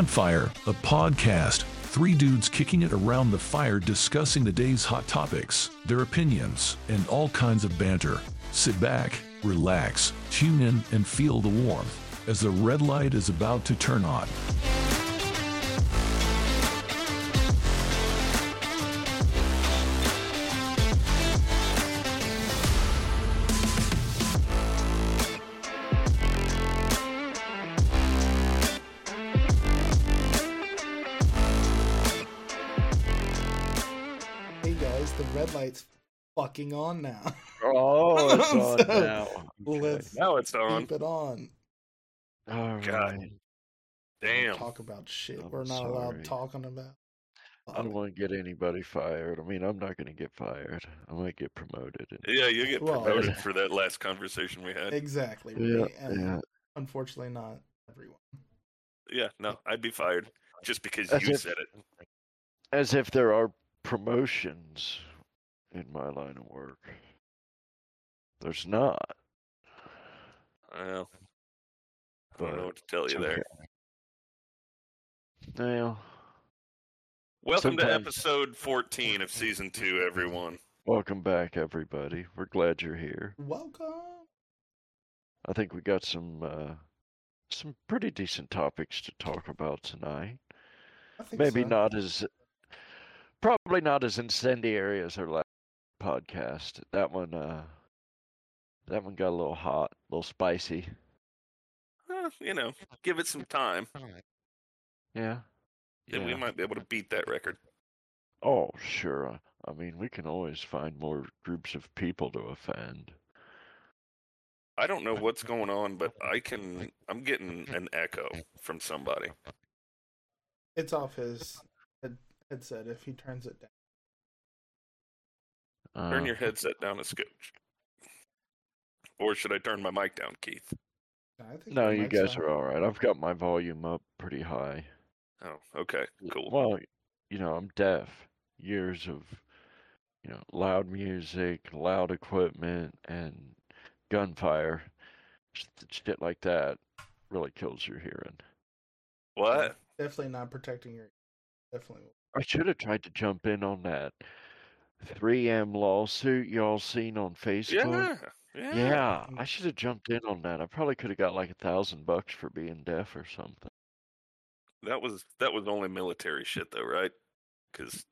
Campfire, a podcast. Three dudes kicking it around the fire discussing the day's hot topics, their opinions, and all kinds of banter. Sit back, relax, tune in, and feel the warmth as the red light is about to turn on. Fucking on now. Oh, it's on So, now. Let's Now it's on. keep it on. All God. right. Damn. Talk about shit I'm we're not allowed talking about. I don't want to get anybody fired. I mean, I'm not going to get fired. I might get promoted. And, Yeah, you get Well- promoted for that last conversation we had. Exactly. yeah, And yeah. unfortunately not everyone. Yeah, no, I'd be fired just because As you if- said it. As if there are promotions in my line of work. There's not. Well, I don't know what to tell it's you there. okay. Well, Welcome to episode 14 of season two, everyone. welcome back, everybody. We're glad you're here. Welcome. I think we got some uh, some pretty decent topics to talk about tonight. I think Maybe so. not as probably not as incendiary as our last podcast. That one uh that one got a little hot, a little spicy. Eh, you know, give it some time, Yeah. yeah, we might be able to beat that record. Oh, sure. I mean, we can always find more groups of people to offend. I don't know what's going on, but I can. I'm getting an echo from somebody. It's off his head- headset if he turns it down. Turn Uh, your headset down a scooch. Or should I turn my mic down, Keith? I think No, you guys on. are all right. I've got my volume up pretty high. Oh, okay, cool. Well, you know, I'm deaf. Years of, you know, loud music, loud equipment, and gunfire, shit like that, really kills your hearing. What? Definitely not protecting your. Definitely. I should have tried to jump in on that 3M lawsuit y'all seen on Facebook. Yeah, yeah. Yeah, mm-hmm. I should have jumped in on that. I probably could have got like a thousand bucks for being deaf or something. That was that was only military shit though, right? Because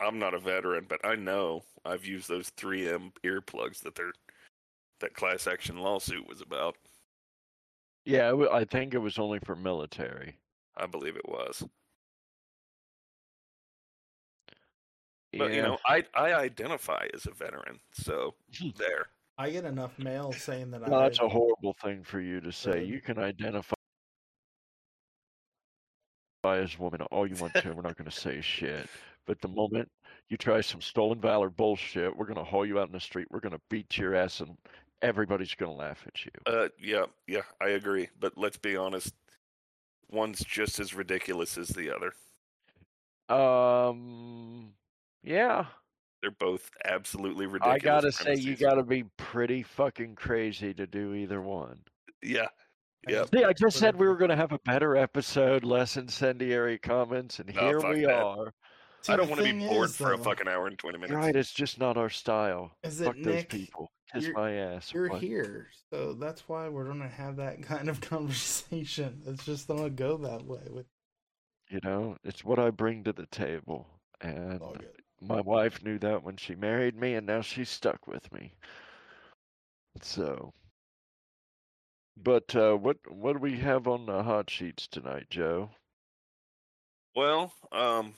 I'm not a veteran, but I know I've used those 3M earplugs that they're that class action lawsuit was about. Yeah, I think it was only for military. I believe it was. But yeah. you know, I I identify as a veteran, so there. I get enough mail saying that No, I. that's a horrible thing for you to say. Really? You can identify as a woman all you want to. We're not going to say shit. But the moment you try some stolen valor bullshit, we're going to haul you out in the street. We're going to beat your ass, and everybody's going to laugh at you. Uh, yeah, yeah, I agree. But let's be honest, one's just as ridiculous as the other. Um, yeah, They're both absolutely ridiculous. I gotta say, you gotta be pretty fucking crazy to do either one. Yeah, yeah. See, I just said we were gonna have a better episode, less incendiary comments, and No, here we that. are. See, I don't want to be bored is, for a fucking hour and twenty minutes. Right, it's just not our style. Is that Fuck those Nick? people. Kiss my ass. You're What? here, so that's why we're gonna have that kind of conversation. It's just gonna go that way with You know, it's what I bring to the table. And all good. My wife knew that when she married me, and now she's stuck with me. So, but uh, what what do we have on the hot sheets tonight, Joe? Well, um,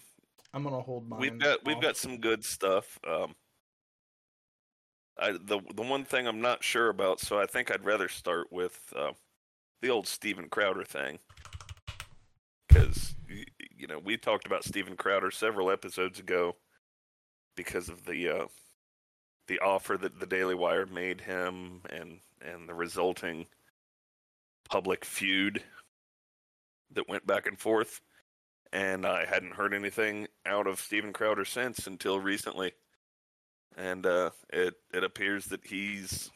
I'm gonna hold mine. we've got we've got some good stuff. Um, I the the one thing I'm not sure about, so I think I'd rather start with uh, the old Steven Crowder thing, because you know we talked about Steven Crowder several episodes ago because of the uh, the offer that the Daily Wire made him and and the resulting public feud that went back and forth and I hadn't heard anything out of Steven Crowder since until recently. And uh, it it appears that he's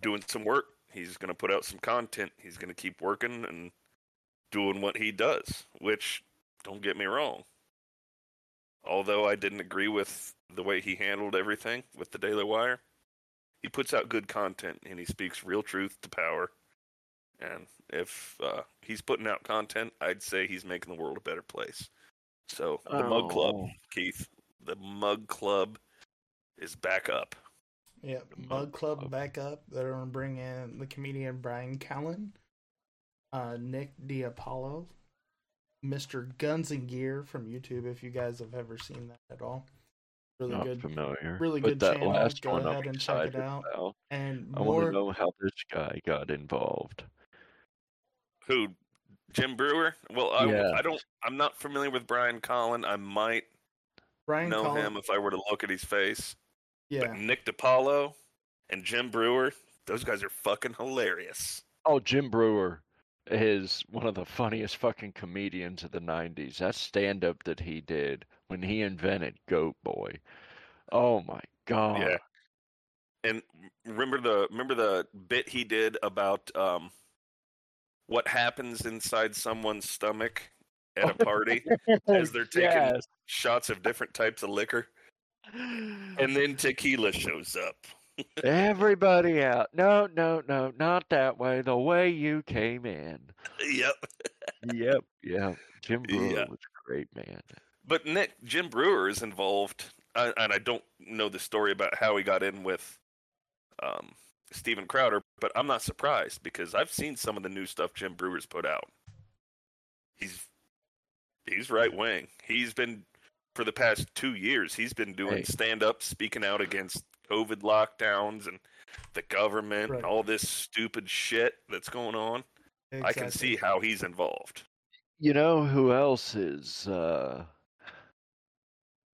doing some work. He's going to put out some content. He's going to keep working and doing what he does, which don't get me wrong. Although I didn't agree with the way he handled everything with the Daily Wire, he puts out good content and he speaks real truth to power. And if uh, he's putting out content, I'd say he's making the world a better place. So the Mug Club, Oh. Keith, the Mug Club is back up. Yeah, The Mug Club Club. back up. They're gonna bring in the comedian Brian Callen, uh, Nick DiPaolo, Mr. Guns and Gear from YouTube. If you guys have ever seen that at all, really Not good. familiar. really but good that channel. last Go one I'm ahead and check it out. about. And I want to know how this guy got involved. Who? Jim Breuer? Well, I, Yeah. I don't. I'm not familiar with Brian Callen. I might Brian know Callen. him if I were to look at his face. yeah, But Nick DiPaolo and Jim Breuer, those guys are fucking hilarious. Oh, Jim Breuer is one of the funniest fucking comedians of the 90s. That stand up that he did when he invented Goat Boy. Oh my god. Yeah. And remember the remember the bit he did about um, what happens inside someone's stomach at a party as they're taking Yes. shots of different types of liquor, and then tequila shows up. Everybody out. No, no, no, not that way. The way you came in. Yep. Yep, yep. Jim Breuer Yeah. was great, man. But Nick Jim Breuer is involved, I, and I don't know the story about how he got in with um, Steven Crowder, but I'm not surprised because I've seen some of the new stuff Jim Breuer's put out. He's he's right wing. He's been for the past two years. He's been doing Hey. stand up, speaking out against COVID lockdowns and the government Right. and all this stupid shit that's going on. I can see how he's involved. You know who else is uh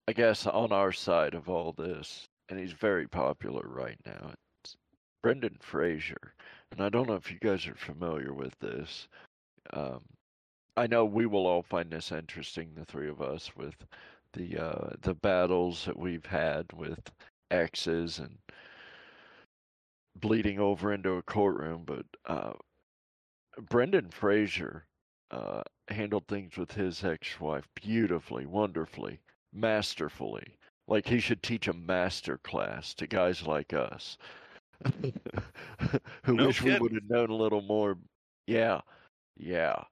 I guess on our side of all this, and he's very popular right now. It's Brendan Fraser. And I don't know if you guys are familiar with this. Um I know we will all find this interesting, the three of us, with the uh the battles that we've had with exes and bleeding over into a courtroom, but uh Brendan Fraser uh, handled things with his ex-wife beautifully, wonderfully, masterfully. Like he should teach a master class to guys like us, who No wish we would have known a little more. Yeah, yeah,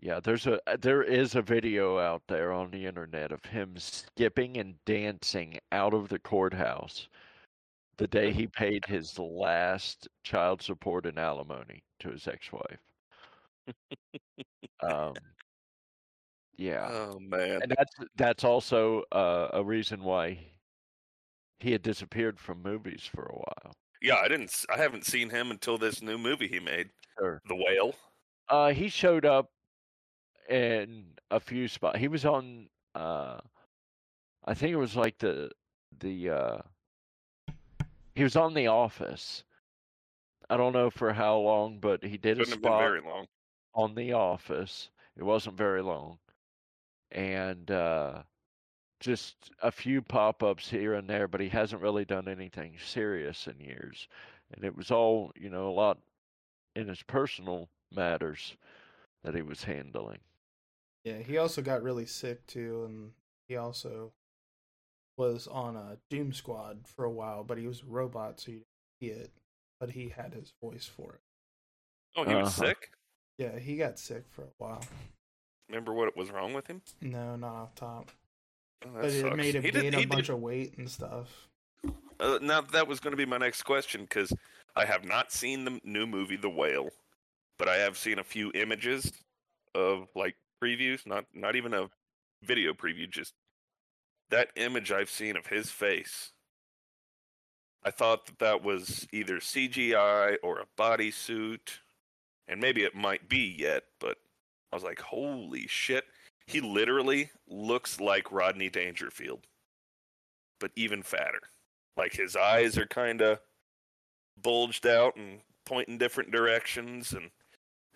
yeah. There's a there is a video out there on the internet of him skipping and dancing out of the courthouse the day he paid his last child support and alimony to his ex-wife. um, yeah, Oh man. and that's that's also uh, a reason why he had disappeared from movies for a while. Yeah, I didn't. I haven't seen him until this new movie he made, Sure. The Whale. Uh, he showed up in a few spots. He was on. Uh, I think it was like the the. Uh, he was on The Office. I don't know for how long, but he did a Couldn't been spot very long. on The Office. It wasn't very long. And uh, just a few pop ups here and there, but he hasn't really done anything serious in years. And it was all, you know, a lot in his personal matters that he was handling. Yeah, he also got really sick too, and he also was on a Doom Squad for a while, but he was a robot, so you didn't see it. But he had his voice for it. Oh, he was Uh-huh. sick. Yeah, he got sick for a while. Remember what was wrong with him? No, not off top. Oh, that But it made him he gain did, a bunch did, of weight and stuff. uh, now that was going to be my next question because I have not seen the new movie The Whale, but I have seen a few images of like previews. Not not even a video preview, just that image I've seen of his face. I thought that that was either CGI or a bodysuit, and maybe it might be yet, but I was like, holy shit. He literally looks like Rodney Dangerfield, but even fatter. Like his eyes are kind of bulged out and pointing different directions, and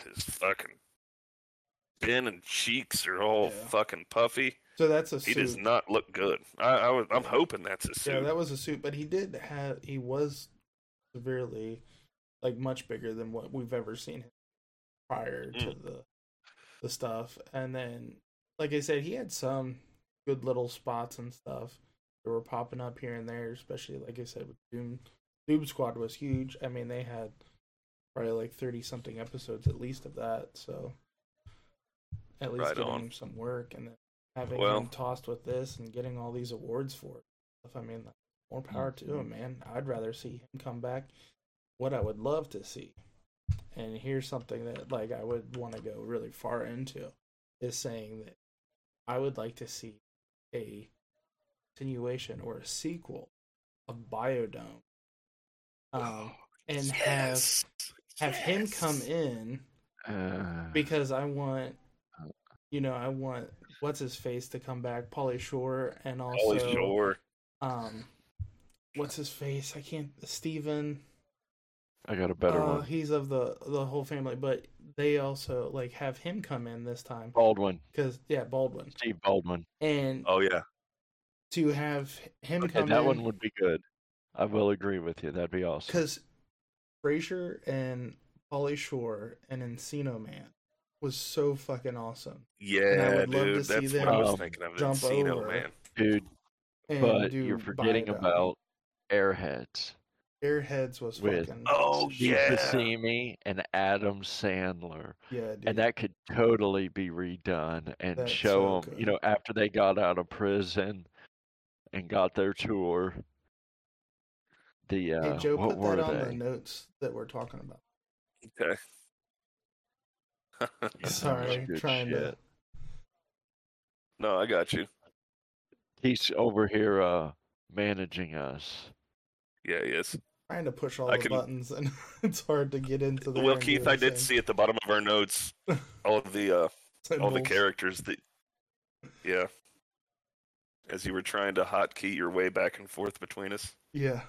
his fucking chin and cheeks are all Yeah. fucking puffy. So that's a suit. He does not look good. I, I was, I'm hoping that's a suit. Yeah, that was a suit, but he did have he was severely like much bigger than what we've ever seen him prior to Mm. the the stuff, and then, like I said, he had some good little spots and stuff that were popping up here and there. Especially, like I said, with Doom, Doom Squad was huge. I mean, they had probably like thirty something episodes at least of that. So at least Right giving on. him some work and then having Well- him tossed with this and getting all these awards for it. If I mean, more power to him, man. I'd rather see him come back. What I would love to see, and here's something that like I would want to go really far into, is saying that I would like to see a continuation or a sequel of Biodome, um, and have have him come in Uh, because I want, you know, I want what's his face to come back, Pauly Shore, and also sure. um, what's his face? I can't. Steven. I got a better uh, one. He's of the the whole family, but they also like have him come in this time Baldwin, because yeah, Baldwin, Steve Baldwin. and Oh yeah. to have him Okay, come that in one would be good. I will agree with you. That'd be awesome. because Fraser and Pauly Shore and Encino Man was so fucking awesome. Yeah, I would love to dude. see That's what I was thinking of. jump Encino, over. man. Dude, but do you're forgetting Biodome. about Airheads. Airheads was with- fucking Oh, Steve yeah. Buscemi and Adam Sandler. yeah, dude. And that could totally be redone and That's show so them, you know, after they got out of prison and got their tour. The uh, hey Joe, what put were that on they? the notes that we're talking about. Okay. Yeah, that was Sorry, good trying to. no, I got you. He's over here uh, managing us. Yeah, yes. trying to push all I the can- buttons and it's hard to get into the. Well, and Keith, I did see at the bottom of our notes all of the uh, all the characters that. Yeah. As you were trying to hotkey your way back and forth between us. Yeah.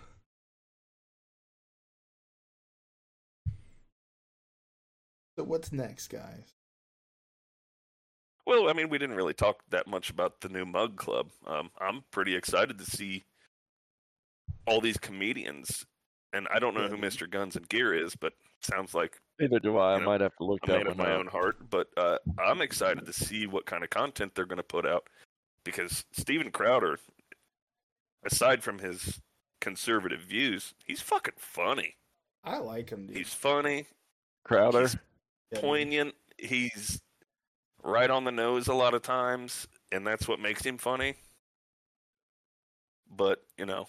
So what's next, guys? Well, I mean, we didn't really talk that much about the new Mug Club. Um, I'm pretty excited to see all these comedians, and I don't know who. Mr. Guns and Gear is, but sounds like Neither do I. I You know, might have to look a that man of one my up. own heart. But uh, I'm excited to see what kind of content they're going to put out because Steven Crowder, aside from his conservative views, he's fucking funny. I like him, dude. He's funny, Crowder. he's Yeah, dude. Poignant, he's right on the nose a lot of times, and that's what makes him funny. But you know,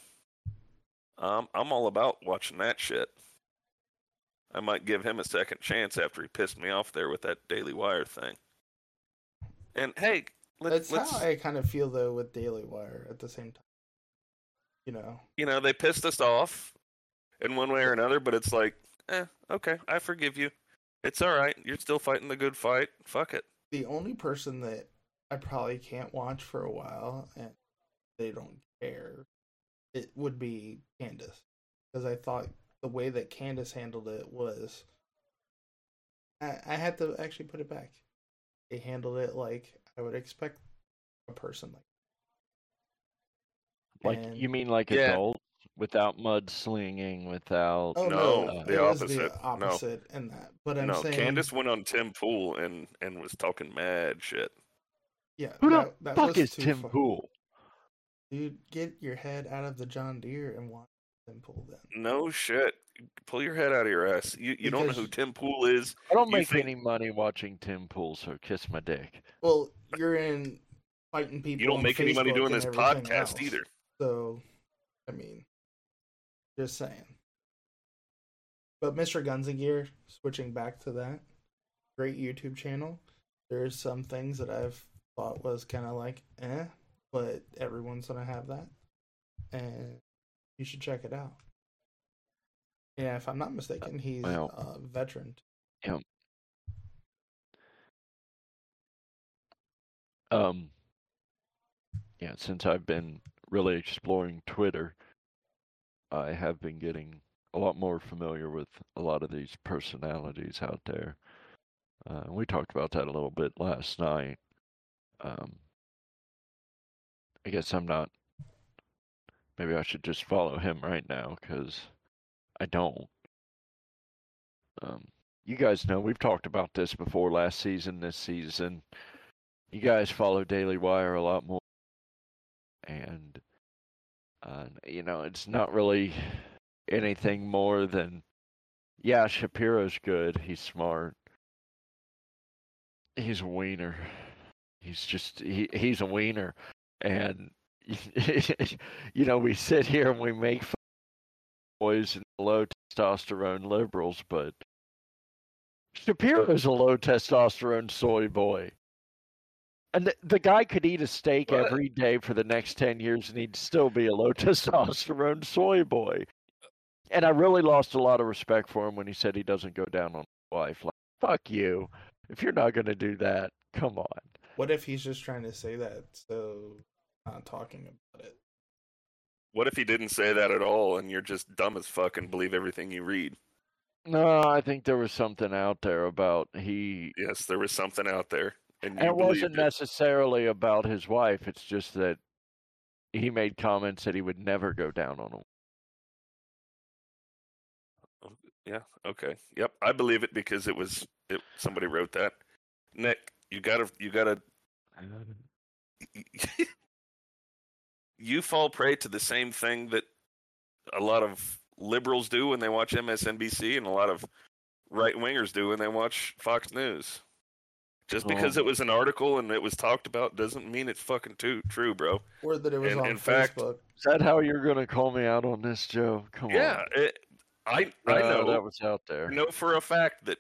um, I'm all about watching that shit. I might give him a second chance after he pissed me off there with that Daily Wire thing. And hey, let's, That's let's how I kind of feel though with Daily Wire at the same time. You know, you know, they pissed us off in one way or another, but it's like, eh, okay, I forgive you. It's all right. You're still fighting the good fight. Fuck it. the only person that I probably can't watch for a while and they don't care, it would be Candace. Because I thought the way that Candace handled it was. I, I had to actually put it back. They handled it like I would expect a person like. Like and- you mean like Yeah. adults without mudslinging, without Oh No, no, the it was opposite. the No. opposite in that. But I'm no, saying, Candace went on Tim Pool and and was talking mad shit. yeah, who that, the that fuck is Tim far. Pool? Dude, get your head out of the John Deere and watch them pull them. No shit. Pull your head out of your ass. You you don't know who Tim Pool is. I don't You make think- any money watching Tim Pool, so kiss my dick. Well, you're in fighting people. You don't on make any money doing this podcast else. either. So, I mean, just saying. But Mr. Guns and Gear, switching back to that, great YouTube channel. There's some things that I've thought was kind of like, eh, but everyone's gonna have that, and you should check it out. Yeah, if I'm not mistaken, he's Well- a veteran. Yeah. Um, yeah, since I've been really exploring Twitter, I have been getting a lot more familiar with a lot of these personalities out there. Uh, we talked about that a little bit last night. Um, I guess I'm not. Maybe I should just follow him right now because I don't. Um, you guys know we've talked about this before last season, this season. You guys follow Daily Wire a lot more, and uh, you know it's not really anything more than yeah, Shapiro's good. He's smart. He's a wiener. He's just he he's a wiener, and you know we sit here and we make fun of boys and low testosterone liberals, but Shapiro's a low testosterone soy boy. And the, the guy could eat a steak What? every day for the next 10 years and he'd still be a low testosterone soy boy. And I really lost a lot of respect for him when he said he doesn't go down on his wife. Like, fuck you. If you're not going to do that, come on. What if he's just trying to say that so not talking about it? What if he didn't say that at all, and you're just dumb as fuck and believe everything you read? No, I think there was something out there about he. Yes, there was something out there, and And it wasn't it. necessarily about his wife. It's just that he made comments that he would never go down on him. Oh, yeah. Okay. Yep. I believe it because it was it. Somebody wrote that. Nick, you gotta you gotta you fall prey to the same thing that a lot of liberals do when they watch MSNBC and a lot of right wingers do when they watch Fox News. Just uh-huh. because Oh. it was an article and it was talked about doesn't mean it's fucking too, true, bro. Or that it was In- on in fact- Is that how you're going to call me out on this, Joe? Come Yeah, on. it, I I No, know that was out there. know for a fact that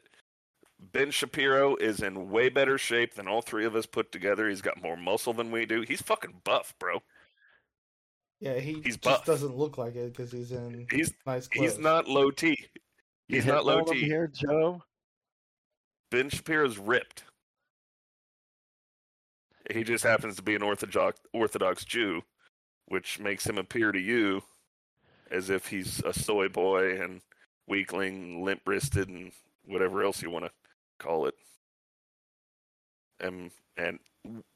Ben Shapiro is in way better shape than all three of us put together. He's got more muscle than we do. He's fucking buff, bro. Yeah, he He's just buff. doesn't look like it because he's in He's nice clothes. he's not low T. You He's not low T. here, Joe. Ben Shapiro's ripped. He just happens to be an orthodox Orthodox Jew, which makes him appear to you as if he's a soy boy and weakling, limp wristed, and whatever else you want to call it. And and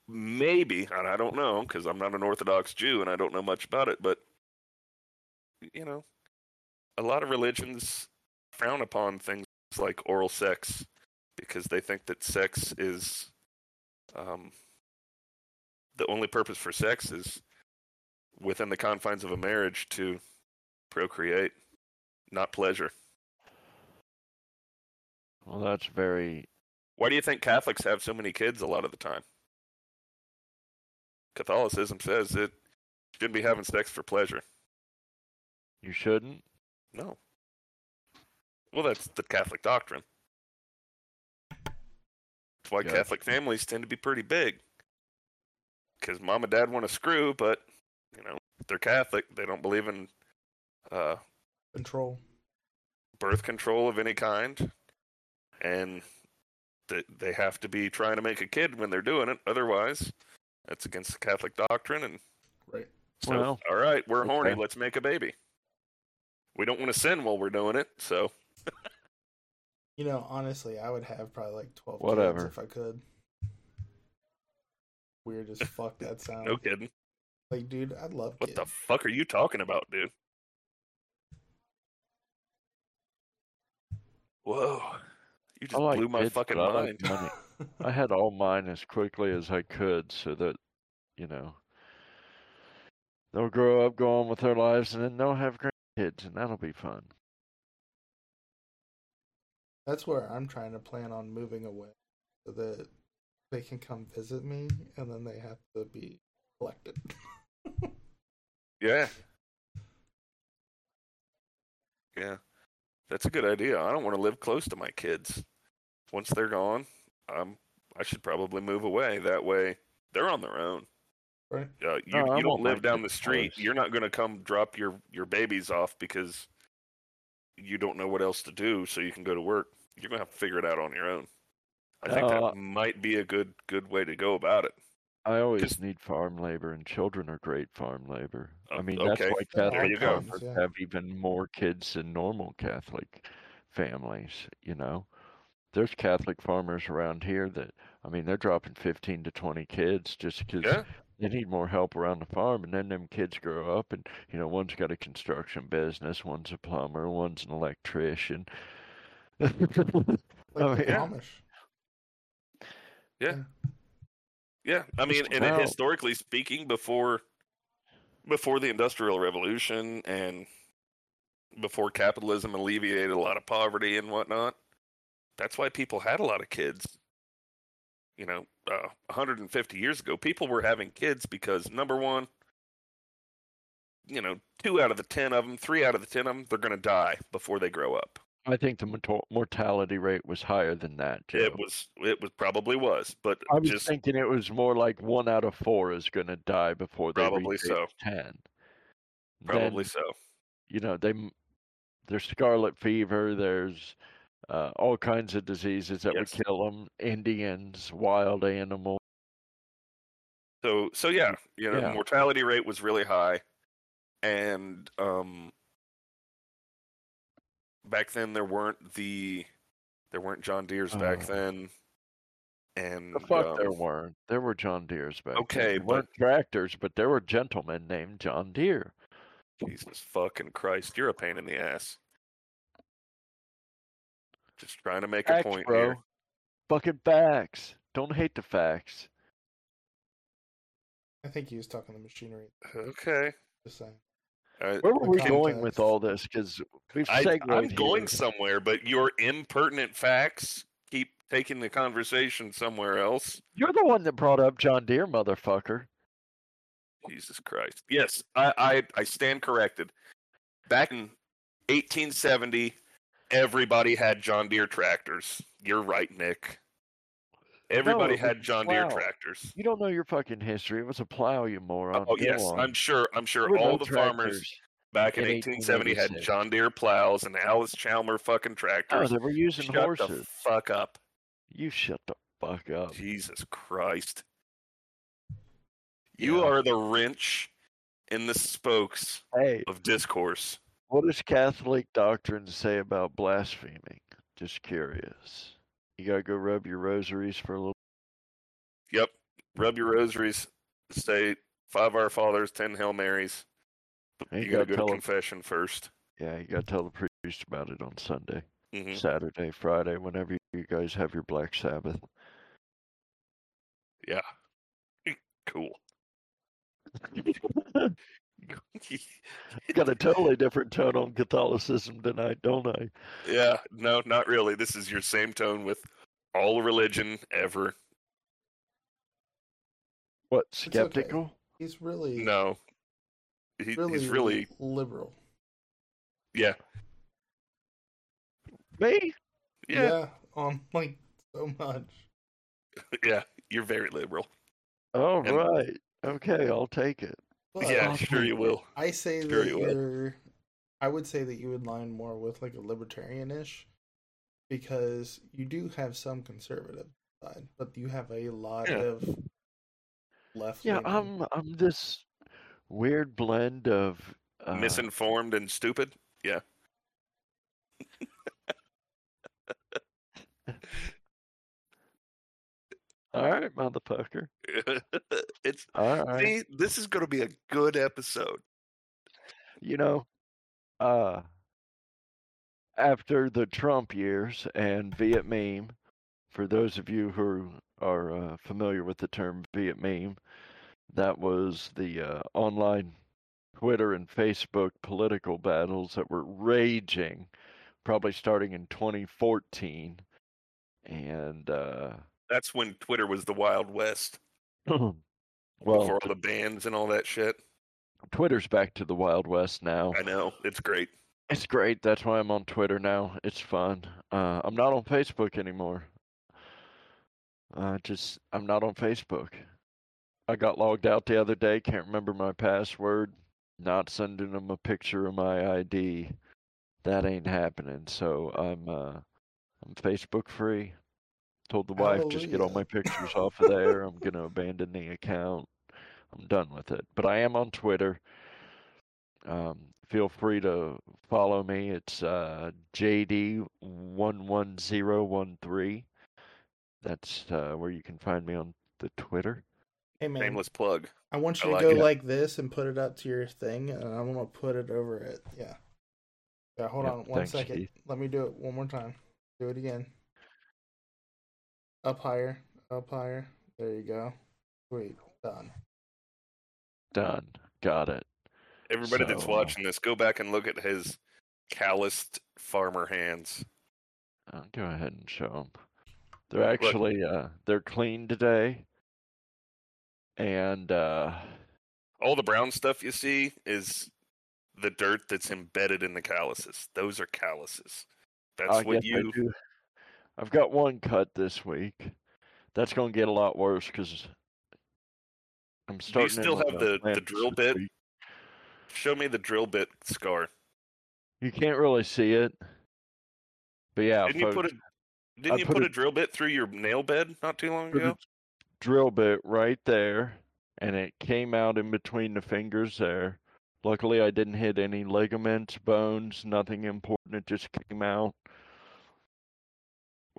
maybe, and I don't know because I'm not an Orthodox Jew and I don't know much about it, but you know, a lot of religions frown upon things like oral sex because they think that sex is um, the only purpose for sex is within the confines of a marriage to procreate, not pleasure. Well, that's very. Why do you think Catholics have so many kids a lot of the time? Catholicism says that you shouldn't be having sex for pleasure. You shouldn't. No. Well, that's the Catholic doctrine. That's why Yeah. Catholic families tend to be pretty big. Because mom and dad want to screw, but, you know, they're Catholic. They don't believe in uh, control. birth control of any kind. And th- they have to be trying to make a kid when they're doing it. Otherwise, that's against the Catholic doctrine. And Right. so, Well, all right, we're horny. Let's make a baby. We don't want to sin while we're doing it. So, You know, honestly, I would have probably like twelve Whatever. kids if I could. Weird as fuck that sounds. no kidding. Like, dude, I'd love What kids. the fuck are you talking about, dude? Whoa. You just like blew my kids, fucking but I mind. like money. I had all mine as quickly as I could, so that you know they'll grow up, go on with their lives, and then they'll have grandkids, and that'll be fun. That's where I'm trying to plan on moving away, so that they can come visit me, and then they have to be collected. Yeah. Yeah. That's a good idea. I don't want to live close to my kids. Once they're gone, I'm I should probably move away. That way, they're on their own. right? Uh, you No, you don't live down the street. close. You're not going to come drop your your babies off because you don't know what else to do, so you can go to work. You're going to have to figure it out on your own. I think Uh, that might be a good good way to go about it. I always 'Cause- need farm labor, and children are great farm labor. I Uh, mean, that's okay. why Catholic you farmers Yeah. have even more kids than normal Catholic families. You know, there's Catholic farmers around here that, I mean, they're dropping 15 to 20 kids just because Yeah. they need more help around the farm, and then them kids grow up, and you know, one's got a construction business, one's a plumber, one's an electrician. like Oh, the yeah. Amish. Yeah, Yeah. I mean, and Wow. historically speaking, before before the Industrial Revolution and before capitalism alleviated a lot of poverty and whatnot, that's why people had a lot of kids. You know, uh, 150 years ago, people were having kids because number one, you know, two out of the ten of them, three out of the ten of them, they're going to die before they grow up. I think the mortality rate was higher than that. Joe. It was, it was probably was, but I was just thinking it was more like one out of four is going to die before they Probably reach so. ten. probably Then, so. you know, they there's scarlet fever. There's uh, all kinds of diseases that Yes. would kill them. Indians, wild animals. So so yeah, you know, Yeah. mortality rate was really high, and um, back then there weren't the there weren't John Deere's back Oh. then, and The fuck there um, weren't. There were John Deere's back then. Okay, There but- weren't tractors, but there were gentlemen named John Deere. Jesus fucking Christ, you're a pain in the ass. Just trying to make a point bro. here. Fucking facts. Don't hate the facts. I think he was talking the machinery. Okay. Just saying. Uh, Where were we going with all this? Because we've I, I'm going somewhere, but your impertinent facts keep taking the conversation somewhere else. You're the one that brought up John Deere, motherfucker. Jesus Christ. Yes, I, I, I stand corrected. Back in 1870, everybody had John Deere tractors. You're right, Nick. Everybody was had John Deere tractors. You don't know your fucking history. It was a plow, you moron. Oh Go yes, on. I'm sure. I'm sure all no the farmers back in, in 1870 had John Deere plows and Allis-Chalmer fucking Oh, tractors. they were using Shut horses. the fuck up. You shut the fuck up. Jesus Christ. You Yeah. are the wrench in the spokes Hey, of discourse. what does Catholic doctrine say about blaspheming? Just curious. You gotta go rub your rosaries for a little. Yep. Rub your rosaries. Say five Our Fathers, ten Hail Marys. And You gotta go tell to confession first. Yeah, you gotta tell the priest about it on Sunday, hmm Saturday, Friday, whenever you guys have your Black Sabbath. Yeah. Cool. Got a totally different tone on Catholicism tonight, don't I? yeah. No, not really. This is your same tone with all religion ever. What, okay. skeptical? He's really, No. He, really, he's really liberal. yeah. Me? Yeah. on um, like so much. Yeah. You're very liberal. All And- right. Okay, I'll take it. But yeah, I'll sure you will. I say Sure that you you're. I would say that you would line more with like a libertarian-ish, because you do have some conservative side, but you have a lot Yeah. of left. Yeah, I'm I'm this weird blend of uh, Misinformed and stupid. Yeah. All right, motherfucker. it's All right. see, this is going to be a good episode. You know, uh after the Trump years and Viet meme, for those of you who are uh, familiar with the term Viet meme, that was the uh, online Twitter and Facebook political battles that were raging, probably starting in 2014. And uh, That's when Twitter was the Wild West. well, before all the bans and all that shit. Twitter's back to the Wild West now. I know it's great. It's great. That's why I'm on Twitter now. It's fun. Uh, I'm not on Facebook anymore. Uh, just I'm not on Facebook. I got logged out the other day. Can't remember my password. Not sending them a picture of my ID. That ain't happening. So I'm uh, I'm Facebook free. Told the wife just get all my pictures off of there. I'm gonna abandon the account. I'm done with it. But I am on Twitter. Um, feel free to follow me. It's uh, JD11013. That's uh, where you can find me on the Twitter. Hey man, Nameless plug. I want I you to like go it. like this and put it up to your thing, and I'm gonna put it over it. Yeah. Yeah. Hold Yeah, on one thanks, second. Keith. Let me do it one more time. Do it again. Up higher. Up higher. There you go. Wait, done. Done. Got it. Everybody that's watching this, go back and look at his calloused farmer hands. I'll go ahead and show them. They're actually uh, they're clean today, and uh, All the brown stuff you see is the dirt that's embedded in the calluses. Those are calluses. That's I what guess I you. do. I've got one cut this week. That's going to get a lot worse because I'm starting. in still have the- the drill bit? week. Show me the drill bit scar. You can't really see it, but yeah, Didn't you put a Didn't I you put put a- a drill bit through your nail bed not too long ago? drill bit right there, and it came out in between the fingers there. Luckily, I didn't hit any ligaments, bones, nothing important. It just came out.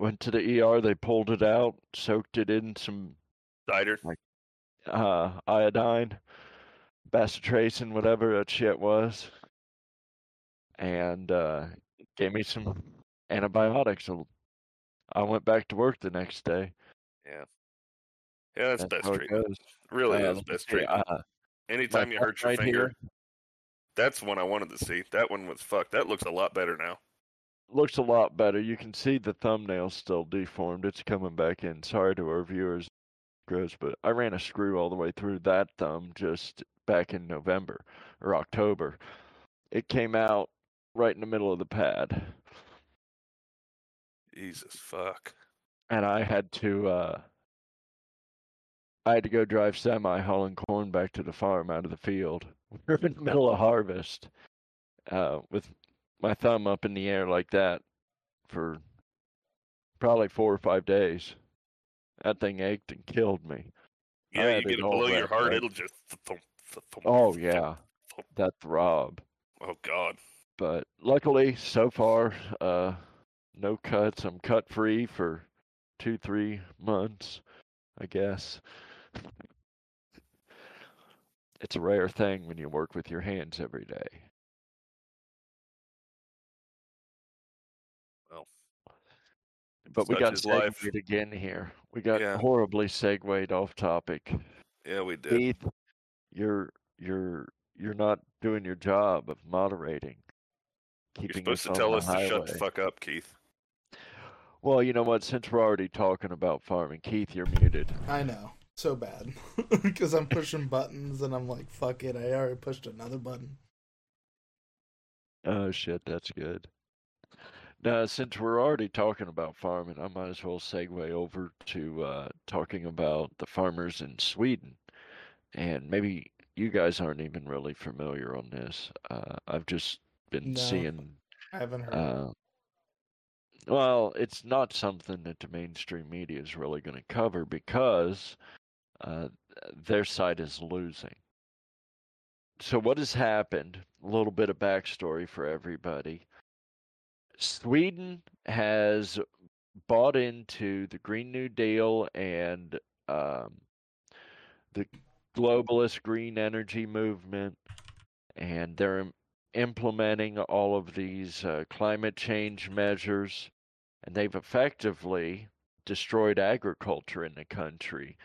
Went to the ER. They pulled it out, soaked it in some Cider. uh, iodine, bacitracin, whatever that shit was, and uh, gave me some antibiotics. So I went back to work the next day. Yeah. Yeah, that's, best how it treatment. Really Uh, is best treatment. uh, Anytime you hurt your right finger, here. that's one I wanted to see. That one was fucked. That looks a lot better now. Looks a lot better. You can see the thumbnail still deformed. It's coming back in. Sorry to our viewers, gross, but I ran a screw all the way through that thumb just back in November or October. It came out right in the middle of the pad, Jesus fuck. and I had to uh I had to go drive semi hauling corn back to the farm out of the field. We were in the middle of harvest, uh, with my thumb up in the air like that for probably four or five days. That thing ached and killed me. Yeah, you get it below your heart, it'll just thump, thump, thump, Oh yeah, that throb. Oh god. But luckily, so far, uh, no cuts. I'm cut free for two, three months, I guess. It's a rare thing when you work with your hands every day. But we got is life. segued again here. We got Yeah. horribly segued off topic. Yeah, we did. Keith, you're you're you're not doing your job of moderating. You're Keeping supposed to tell the us to shut the fuck up, Keith. Well, you know what? Since we're already talking about farming, Keith, you're muted. I know. So bad. Because I'm pushing buttons and I'm like, fuck it, I already pushed another button. Oh shit, that's good. Now, since we're already talking about farming, I might as well segue over to uh, talking about the farmers in Sweden. And maybe you guys aren't even really familiar on this. Uh, I've just been No. seeing. I haven't heard. Uh, well, it's not something that the mainstream media is really going to cover because uh, their side is losing. So, what has happened? A little bit of backstory for everybody. Sweden has bought into the Green New Deal and um, the globalist green energy movement, and they're implementing all of these uh, climate change measures, and they've effectively destroyed agriculture in the country.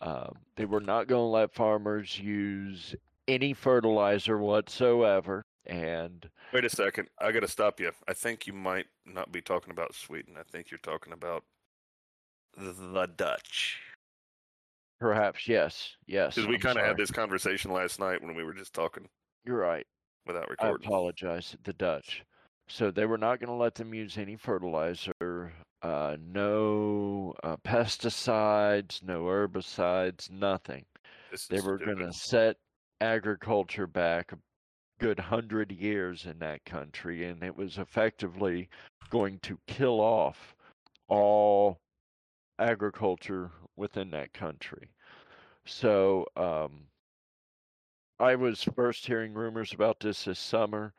Um, they were not going to let farmers use any fertilizer whatsoever, and Wait a second. I got to stop you. I think you might not be talking about Sweden. I think you're talking about the Dutch. perhaps yes, yes. Because we kind of had this conversation last night when we were just talking You're right. without I recording. apologize. The Dutch. So they were not going to let them use any fertilizer, uh, no uh, pesticides, no herbicides, nothing. This They were going to set agriculture back good hundred years in that country, and it was effectively going to kill off all agriculture within that country. So um, I was first hearing rumors about this this summer.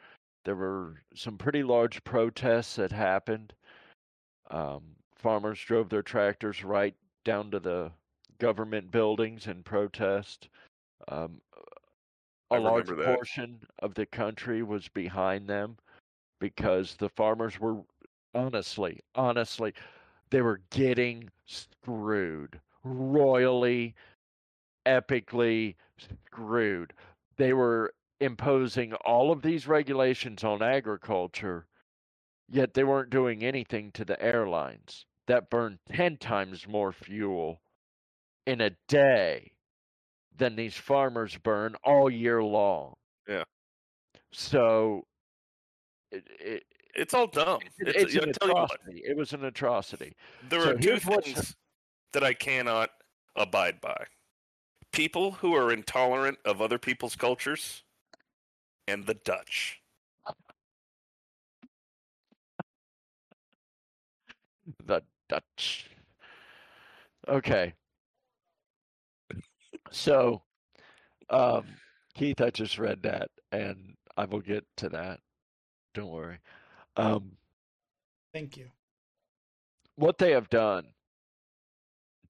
There were some pretty large protests that happened. Um, farmers drove their tractors right down to the government buildings in protest. Um, a large that. portion of the country was behind them because the farmers were honestly, honestly, they were getting screwed, royally, epically screwed. They were imposing all of these regulations on agriculture, yet they weren't doing anything to the airlines that burned 10 times more fuel in a day than these farmers burn all year long. Yeah. So it, it, It's all dumb. it- It's, it's an I tell you what, atrocity. It was an atrocity. there So are two what's- things that I cannot abide by: people who are intolerant of other people's cultures, and the Dutch. The Dutch. Okay. So, um, Keith, I just read that, and I will get to that. Don't worry. Um, Thank you. what they have done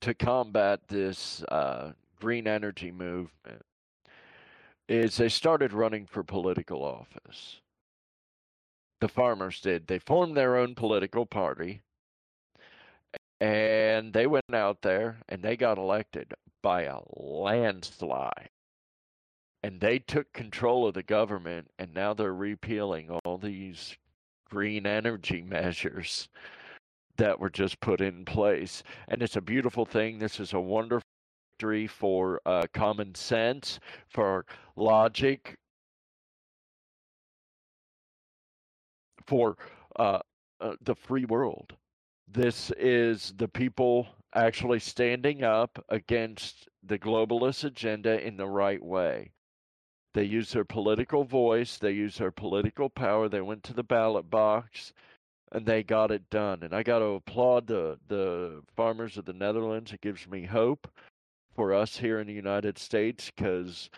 to combat this uh, green energy movement is they started running for political office. The farmers did. They formed their own political party and they went out there and they got elected by a landslide. And they took control of the government and now they're repealing all these green energy measures that were just put in place. And it's a beautiful thing. This is a wonderful victory for uh, common sense, for logic, for uh, uh, the free world. This is the people actually standing up against the globalist agenda in the right way. They use their political voice, they use their political power, they went to the ballot box and they got it done. And I got to applaud the the farmers of the Netherlands. It gives me hope for us here in the United States cuz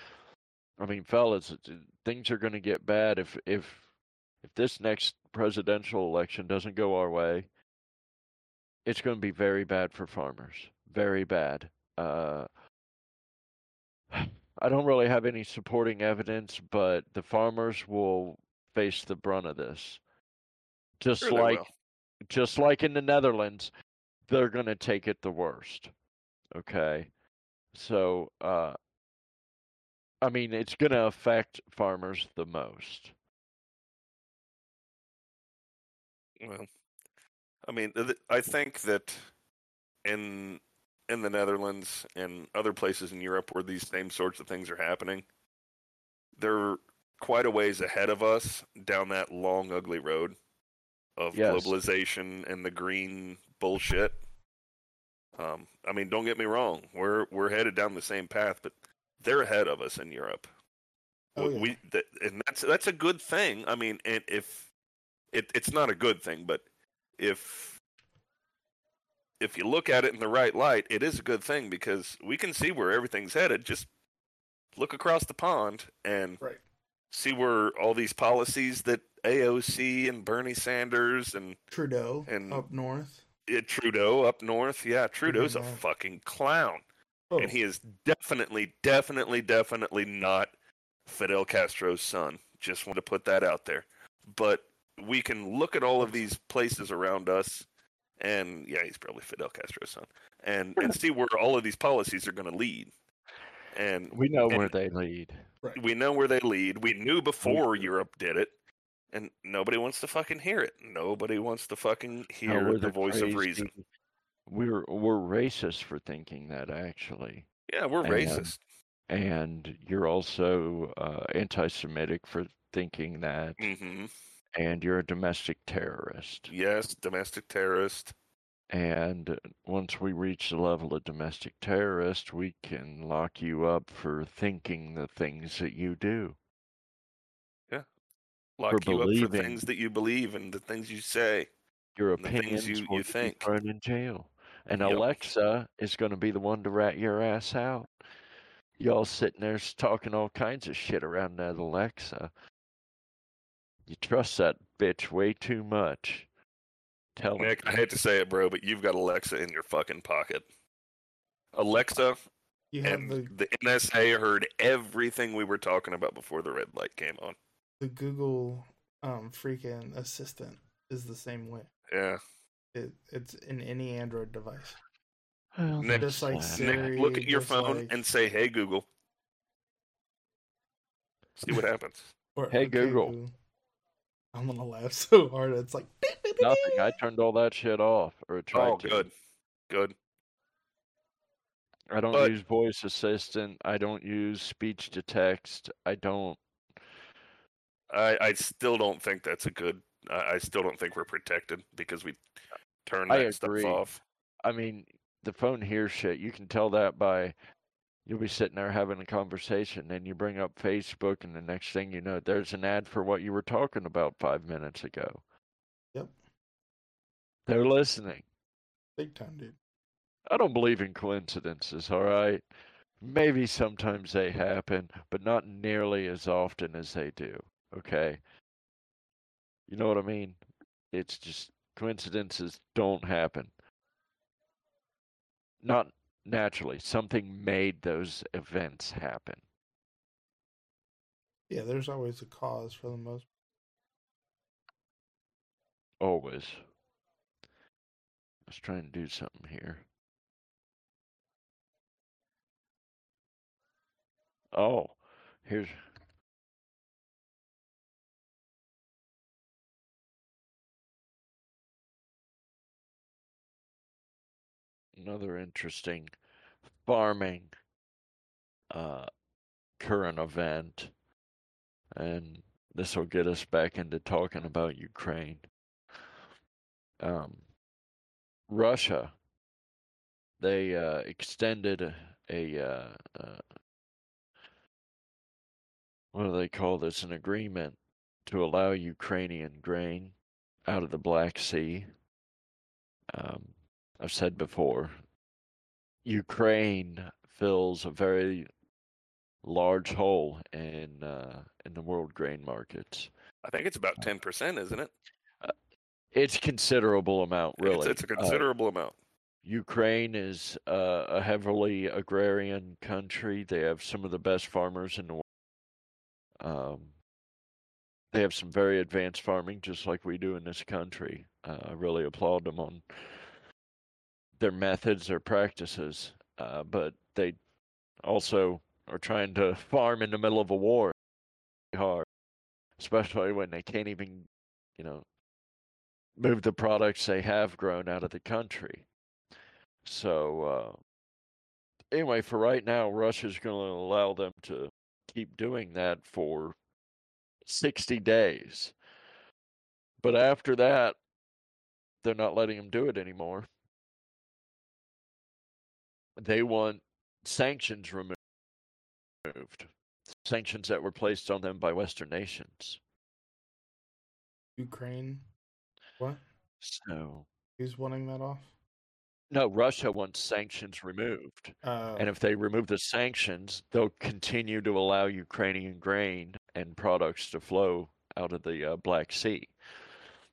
I mean, fellas, uh, things are going to get bad if if if this next presidential election doesn't go our way. It's going to be very bad for farmers. Very bad. Uh, I don't really have any supporting evidence, but the farmers will face the brunt of this. Just Sure like just like in the Netherlands, they're going to take it the worst. Okay. So, uh, I mean, it's going to affect farmers the most. Well, I mean, th- I think that in in the Netherlands and other places in Europe where these same sorts of things are happening, they're quite a ways ahead of us down that long, ugly road of Yes. globalization and the green bullshit. Um, I mean, don't get me wrong, we're we're headed down the same path, but they're ahead of us in Europe. Oh, yeah. we that, and that's that's a good thing. I mean, and if it it's not a good thing, but if if you look at it in the right light, it is a good thing because we can see where everything's headed. Just look across the pond and Right. see where all these policies that AOC and Bernie Sanders and Trudeau And- up north. uh, Trudeau up north, yeah, Trudeau's a fucking clown. Oh, And he is definitely, definitely, definitely not Fidel Castro's son. Just want to put that out there. But we can look at all of these places around us, and yeah, he's probably Fidel Castro's son, and and see where all of these policies are going to lead. And We know where they lead. right. we know where they lead. We knew before Europe did it, and nobody wants to fucking hear it. Nobody wants to fucking hear we're the voice of reason. We're we're racist for thinking that actually, Yeah, we're And- racist. and you're also uh, anti-Semitic for thinking that, hmm and you're a domestic terrorist. Yes, domestic terrorist. And once we reach the level of domestic terrorist, we can lock you up for thinking the things that you do. Yeah. Lock you up for things that you believe and the things you say. Your opinions you- you think. thrown in jail. And Yep. Alexa is going to be the one to rat your ass out. Y'all sitting there talking all kinds of shit around that Alexa. You trust that bitch way too much. Tell 'em. Nick, I hate to say it, bro, but you've got Alexa in your fucking pocket. Alexa You have and the, the NSA heard everything we were talking about before the red light came on. the Google um freaking assistant is the same way. Yeah. It, it's in any Android device. Well, Nick, Just like that's Nick, look at your phone like- and say, "Hey Google." See what happens. Or, Hey, Google. I'm gonna laugh so hard. It's like nothing. I turned all that shit off, or tried Oh, to. good, good. I don't But- use voice assistant. I don't use speech to text. I don't. I, I still don't think that's a good. I, I still don't think we're protected because we turn that stuff off. I mean, the phone hears shit. You can tell that by you'll be sitting there having a conversation, and you bring up Facebook, and the next thing you know, there's an ad for what you were talking about five minutes ago. Yep. They're listening. big time, dude. I don't believe in coincidences, all right? Maybe sometimes they happen, but not nearly as often as they do, okay? You know what I mean? It's just coincidences don't happen. Not naturally. Something made those events happen. Yeah, there's always a cause for the most. Always. Let's try and do something here. Oh, here's. Another interesting farming uh, current event. And this will get us back into talking about Ukraine. Um, Russia, they uh, extended a, a uh, uh, what do they call this? An agreement to allow Ukrainian grain out of the Black Sea. Um, I've said before, Ukraine fills a very large hole in uh, in the world grain markets. I think it's about ten percent, isn't it? It's considerable amount, really. It's, it's a Uh, considerable amount. Ukraine is uh, a heavily agrarian country. They have some of the best farmers in the world. Um, they have some very advanced farming, just like we do in this country. Uh, I really applaud them on their methods, their practices. Uh, but they also are trying to farm in the middle of a war hard, especially when they can't even, you know, move the products they have grown out of the country. So uh, anyway, for right now, Russia's going to allow them to keep doing that for 60 days. But after that, they're not letting them do it anymore. They want sanctions removed, sanctions that were placed on them by Western nations. Ukraine. What? So, Who's wanting that off? no, Russia wants sanctions removed. Uh, And if they remove the sanctions, they'll continue to allow Ukrainian grain and products to flow out of the uh, Black Sea.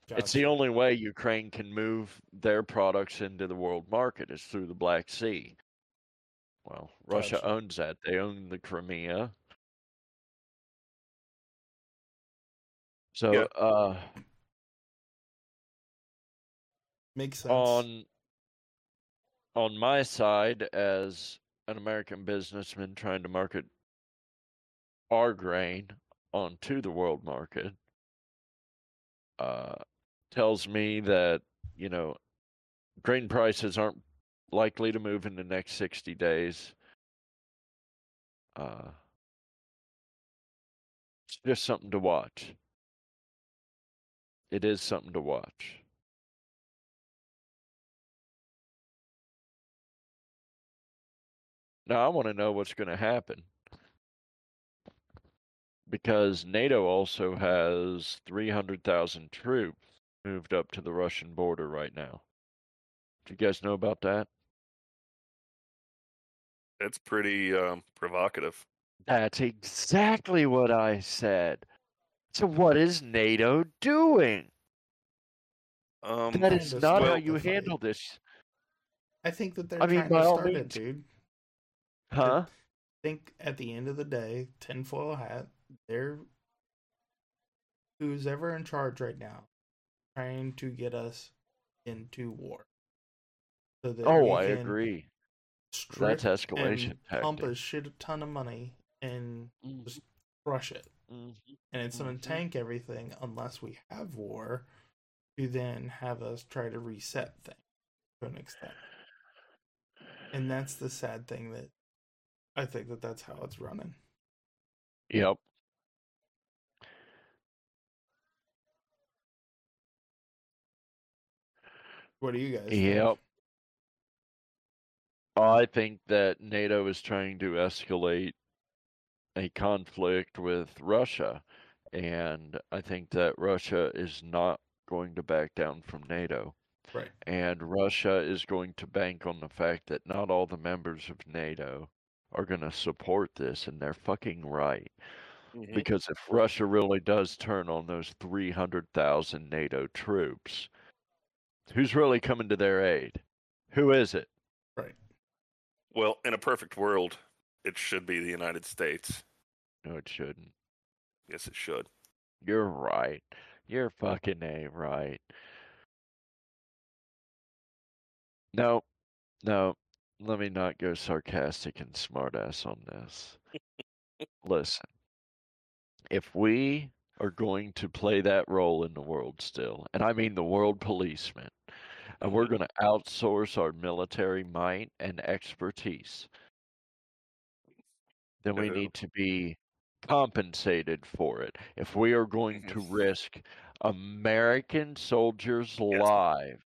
It's the only way Ukraine can move their products into the world market is through the Black Sea. Well, Russia owns that. They own the Crimea. So, uh, makes sense. on on my side as an American businessman trying to market our grain onto the world market uh, tells me that you know grain prices aren't likely to move in the next 60 days. Uh, it's just something to watch. It is something to watch. Now I want to know what's going to happen. Because NATO also has 300,000 troops moved up to the Russian border right now. Do you guys know about that? It's pretty um, provocative. That's exactly what I said. So what is NATO doing? Um, That is Kinda not how you fight. handle this, I think that they're I mean, trying by to all start it, dude. huh? I think at the end of the day, tinfoil hat, they're who's ever in charge right now, trying to get us into war. So that Oh, I agree. That's escalation and pump tactic. a shit ton of money and Mhm, just crush it. mhm. And it's going Mhm. to tank everything unless we have war to then have us try to reset things to an extent. And that's the sad thing that I think that that's how it's running. Yep. What do you guys think? I think that NATO is trying to escalate a conflict with Russia. And I think that Russia is not going to back down from NATO. Right. And Russia is going to bank on the fact that not all the members of NATO are going to support this, and they're fucking right. Mhm. Because if Russia really does turn on those 300,000 NATO troops, who's really coming to their aid? Who is it? Right. Well, in a perfect world, it should be the United States. No, it shouldn't. Yes, it should. You're right. You're fucking A right. No, no, let me not go sarcastic and smartass on this. Listen, if we are going to play that role in the world still, and I mean the world policeman, and we're going to outsource our military might and expertise, then we need to be compensated for it. If we are going to Mhm. risk American soldiers' Yes. lives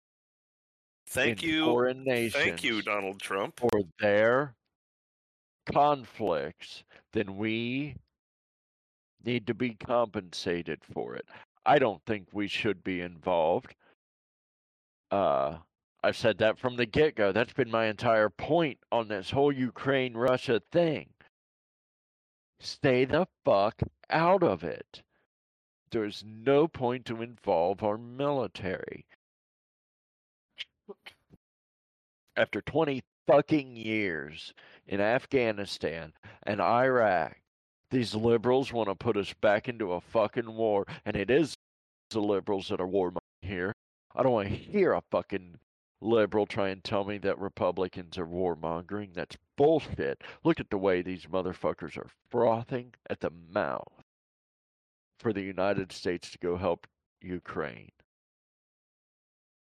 Thank you. foreign nations Thank you, Donald Trump. for their conflicts, then we need to be compensated for it. I don't think we should be involved. Uh, I've said that from the get go. That's been my entire point on this whole Ukraine Russia thing. Stay the fuck out of it. There's no point to involve our military. After 20 fucking years in Afghanistan and Iraq, these liberals want to put us back into a fucking war, and it is the liberals that are warmongering here. I don't want to hear a fucking liberal try and tell me that Republicans are warmongering. That's bullshit. Look at the way these motherfuckers are frothing at the mouth for the United States to go help Ukraine.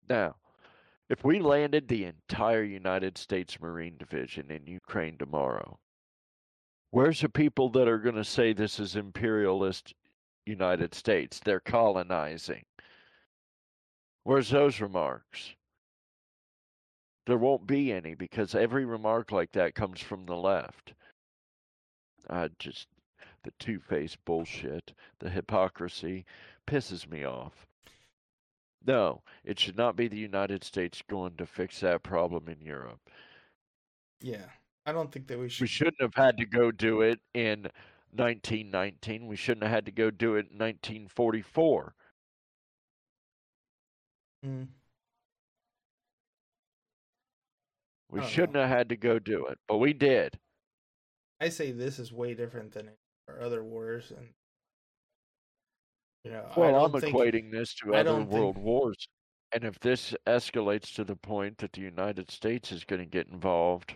Now, if we landed the entire United States Marine Division in Ukraine tomorrow, where's the people that are going to say this is imperialist United States? They're colonizing. Where's those remarks? There won't be any because every remark like that comes from the left. I just, the two faced bullshit, the hypocrisy pisses me off. No, it should not be the United States going to fix that problem in Europe. Yeah. I don't think that we should. We shouldn't have had to go do it in 1919. We shouldn't have had to go do it in 1944. Mm, We shouldn't know. have had to go do it, but we did. I say this is way different than our other wars, and you know, Well, I'm think equating this to I other don't think- world wars. And if this escalates to the point that the United States is going to get involved,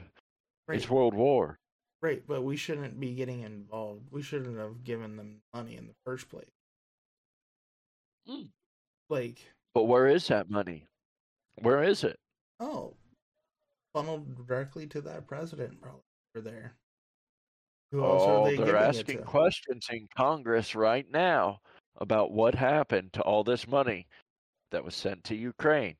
it's World War. right, but we shouldn't be getting involved. We shouldn't have given them money in the first place. Mm. Like, But where is that money? Where is it? oh, funneled directly to that president, probably over there. Who else Oh, are they they're asking it to? questions in Congress right now about what happened to all this money that was sent to Ukraine.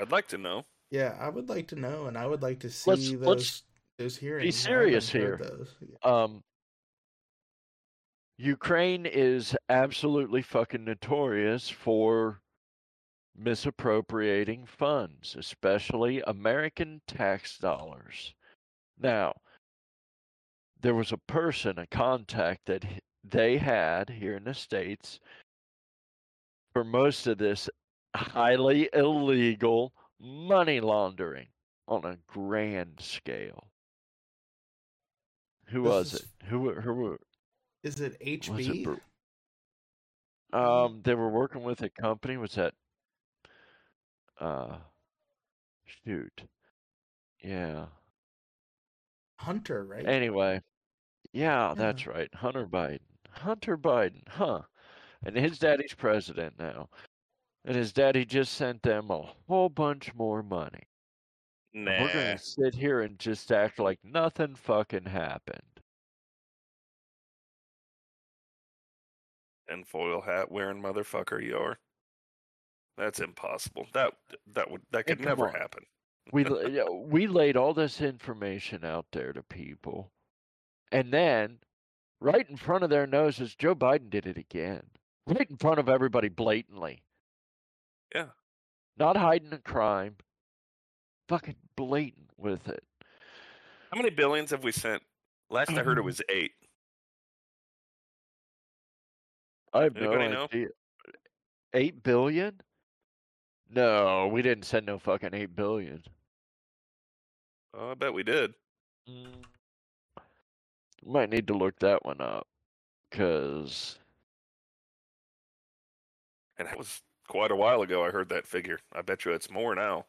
I'd like to know. Yeah, I would like to know, and I would like to see Let's- those let's those hearings. Be serious here. Those. Yeah. Um, Ukraine is absolutely fucking notorious for misappropriating funds, especially American tax dollars. Now, there was a person, a contact that they had here in the States for most of this highly illegal money laundering on a grand scale. Who This was is- it? Who who were Is it was it HB? Um they were working with a company was that Uh, shoot. Yeah. Hunter, right? Anyway, yeah, Yeah. that's right. Hunter Biden. Hunter Biden, huh? And his daddy's president now. And his daddy just sent them a whole bunch more money. And Nah. We're gonna sit here and just act like nothing fucking happened. And foil hat wearing motherfucker you are. That's impossible. That that would that could never on. happen. We yeah, we laid all this information out there to people, and then, right in front of their noses, Joe Biden did it again. Right in front of everybody, blatantly. Yeah. Not hiding a crime. Fucking blatant with it. How many billions have we sent? Last I heard it was eight. I have no Anybody know? idea. Eight billion? No, we didn't send no fucking eight billion. Oh, I bet we did. Mm. Might need to look that one up, cause And that was quite a while ago I heard that figure. I bet you it's more now.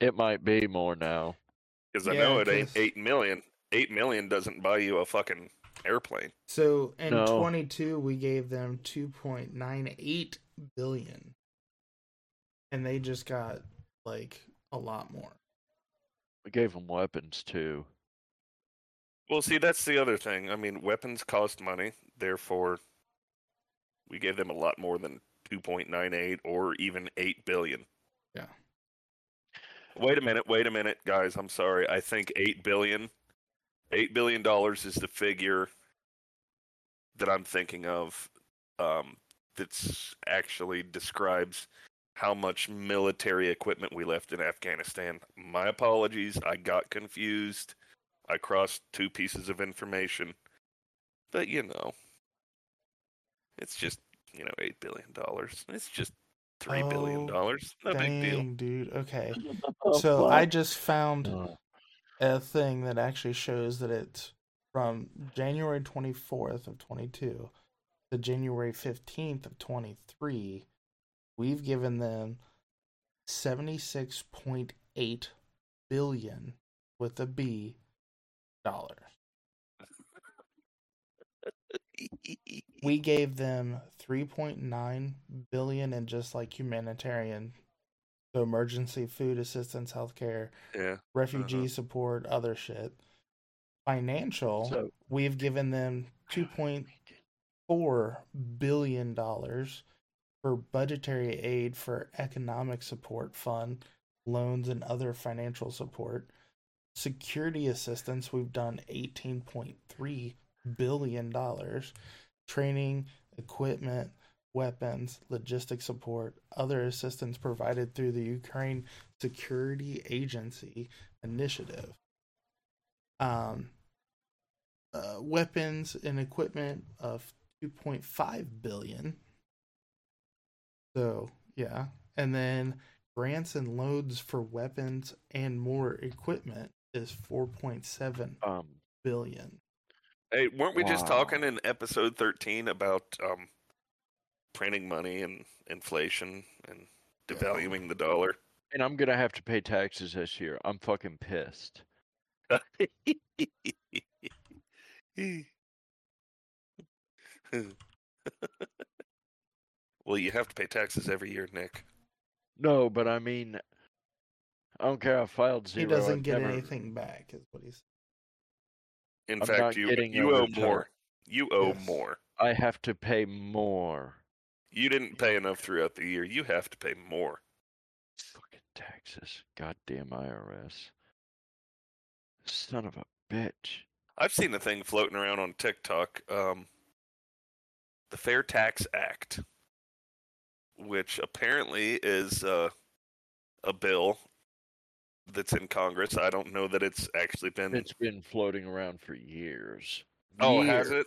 it might be more now. Because I Yeah, know it ain't 'cause- eight million. Eight million doesn't buy you a fucking airplane. So in No. 22, we gave them 2.98 billion, and they just got like a lot more. We gave them weapons too. Well, see, that's the other thing. I mean, weapons cost money, therefore, we gave them a lot more than 2.98 or even 8 billion. Yeah. Wait a minute, wait a minute, guys. I'm sorry. I think 8 billion 8 billion dollars is the figure that I'm thinking of um that's actually describes how much military equipment we left in Afghanistan. My apologies. I got confused. I crossed two pieces of information. But you know, it's just, you know, 8 billion dollars. It's just three billion Oh, dollars. No big deal. Dang, dude. Okay. So I just found a thing that actually shows that it's from January 24th of 22 to January 15th of 23. We've given them 76.8 billion with a B dollars. We gave them 3.9 billion in just like humanitarian so emergency food assistance, healthcare, yeah. refugee support, other shit. Financial, So- we've given them two point four billion dollars for budgetary aid for economic support fund, loans and other financial support. Security assistance, we've done eighteen point three billion dollars. Training, equipment, weapons, logistic support, other assistance provided through the Ukraine Security Agency initiative. Um, uh, weapons and equipment of 2.5 billion. So, yeah. And then grants and loads for weapons and more equipment is 4.7 um, billion. Hey, weren't we just talking in episode 13 about um, printing money and inflation and Yeah. devaluing the dollar? and I'm gonna have to pay taxes this year. I'm fucking pissed. well, you have to pay taxes every year, Nick. No, but I mean, I don't care. I filed zero. He doesn't I've get never- anything back, is what he's In I'm fact, you you owe return. more. You owe Yes. more. I have to pay more. You didn't pay enough throughout the year. You have to pay more. Fucking taxes. Goddamn IRS. Son of a bitch. I've seen a thing floating around on TikTok, um, the Fair Tax Act, which apparently is uh, a bill that's in Congress. I don't know that it's actually been. It's been floating around for years. oh, has it?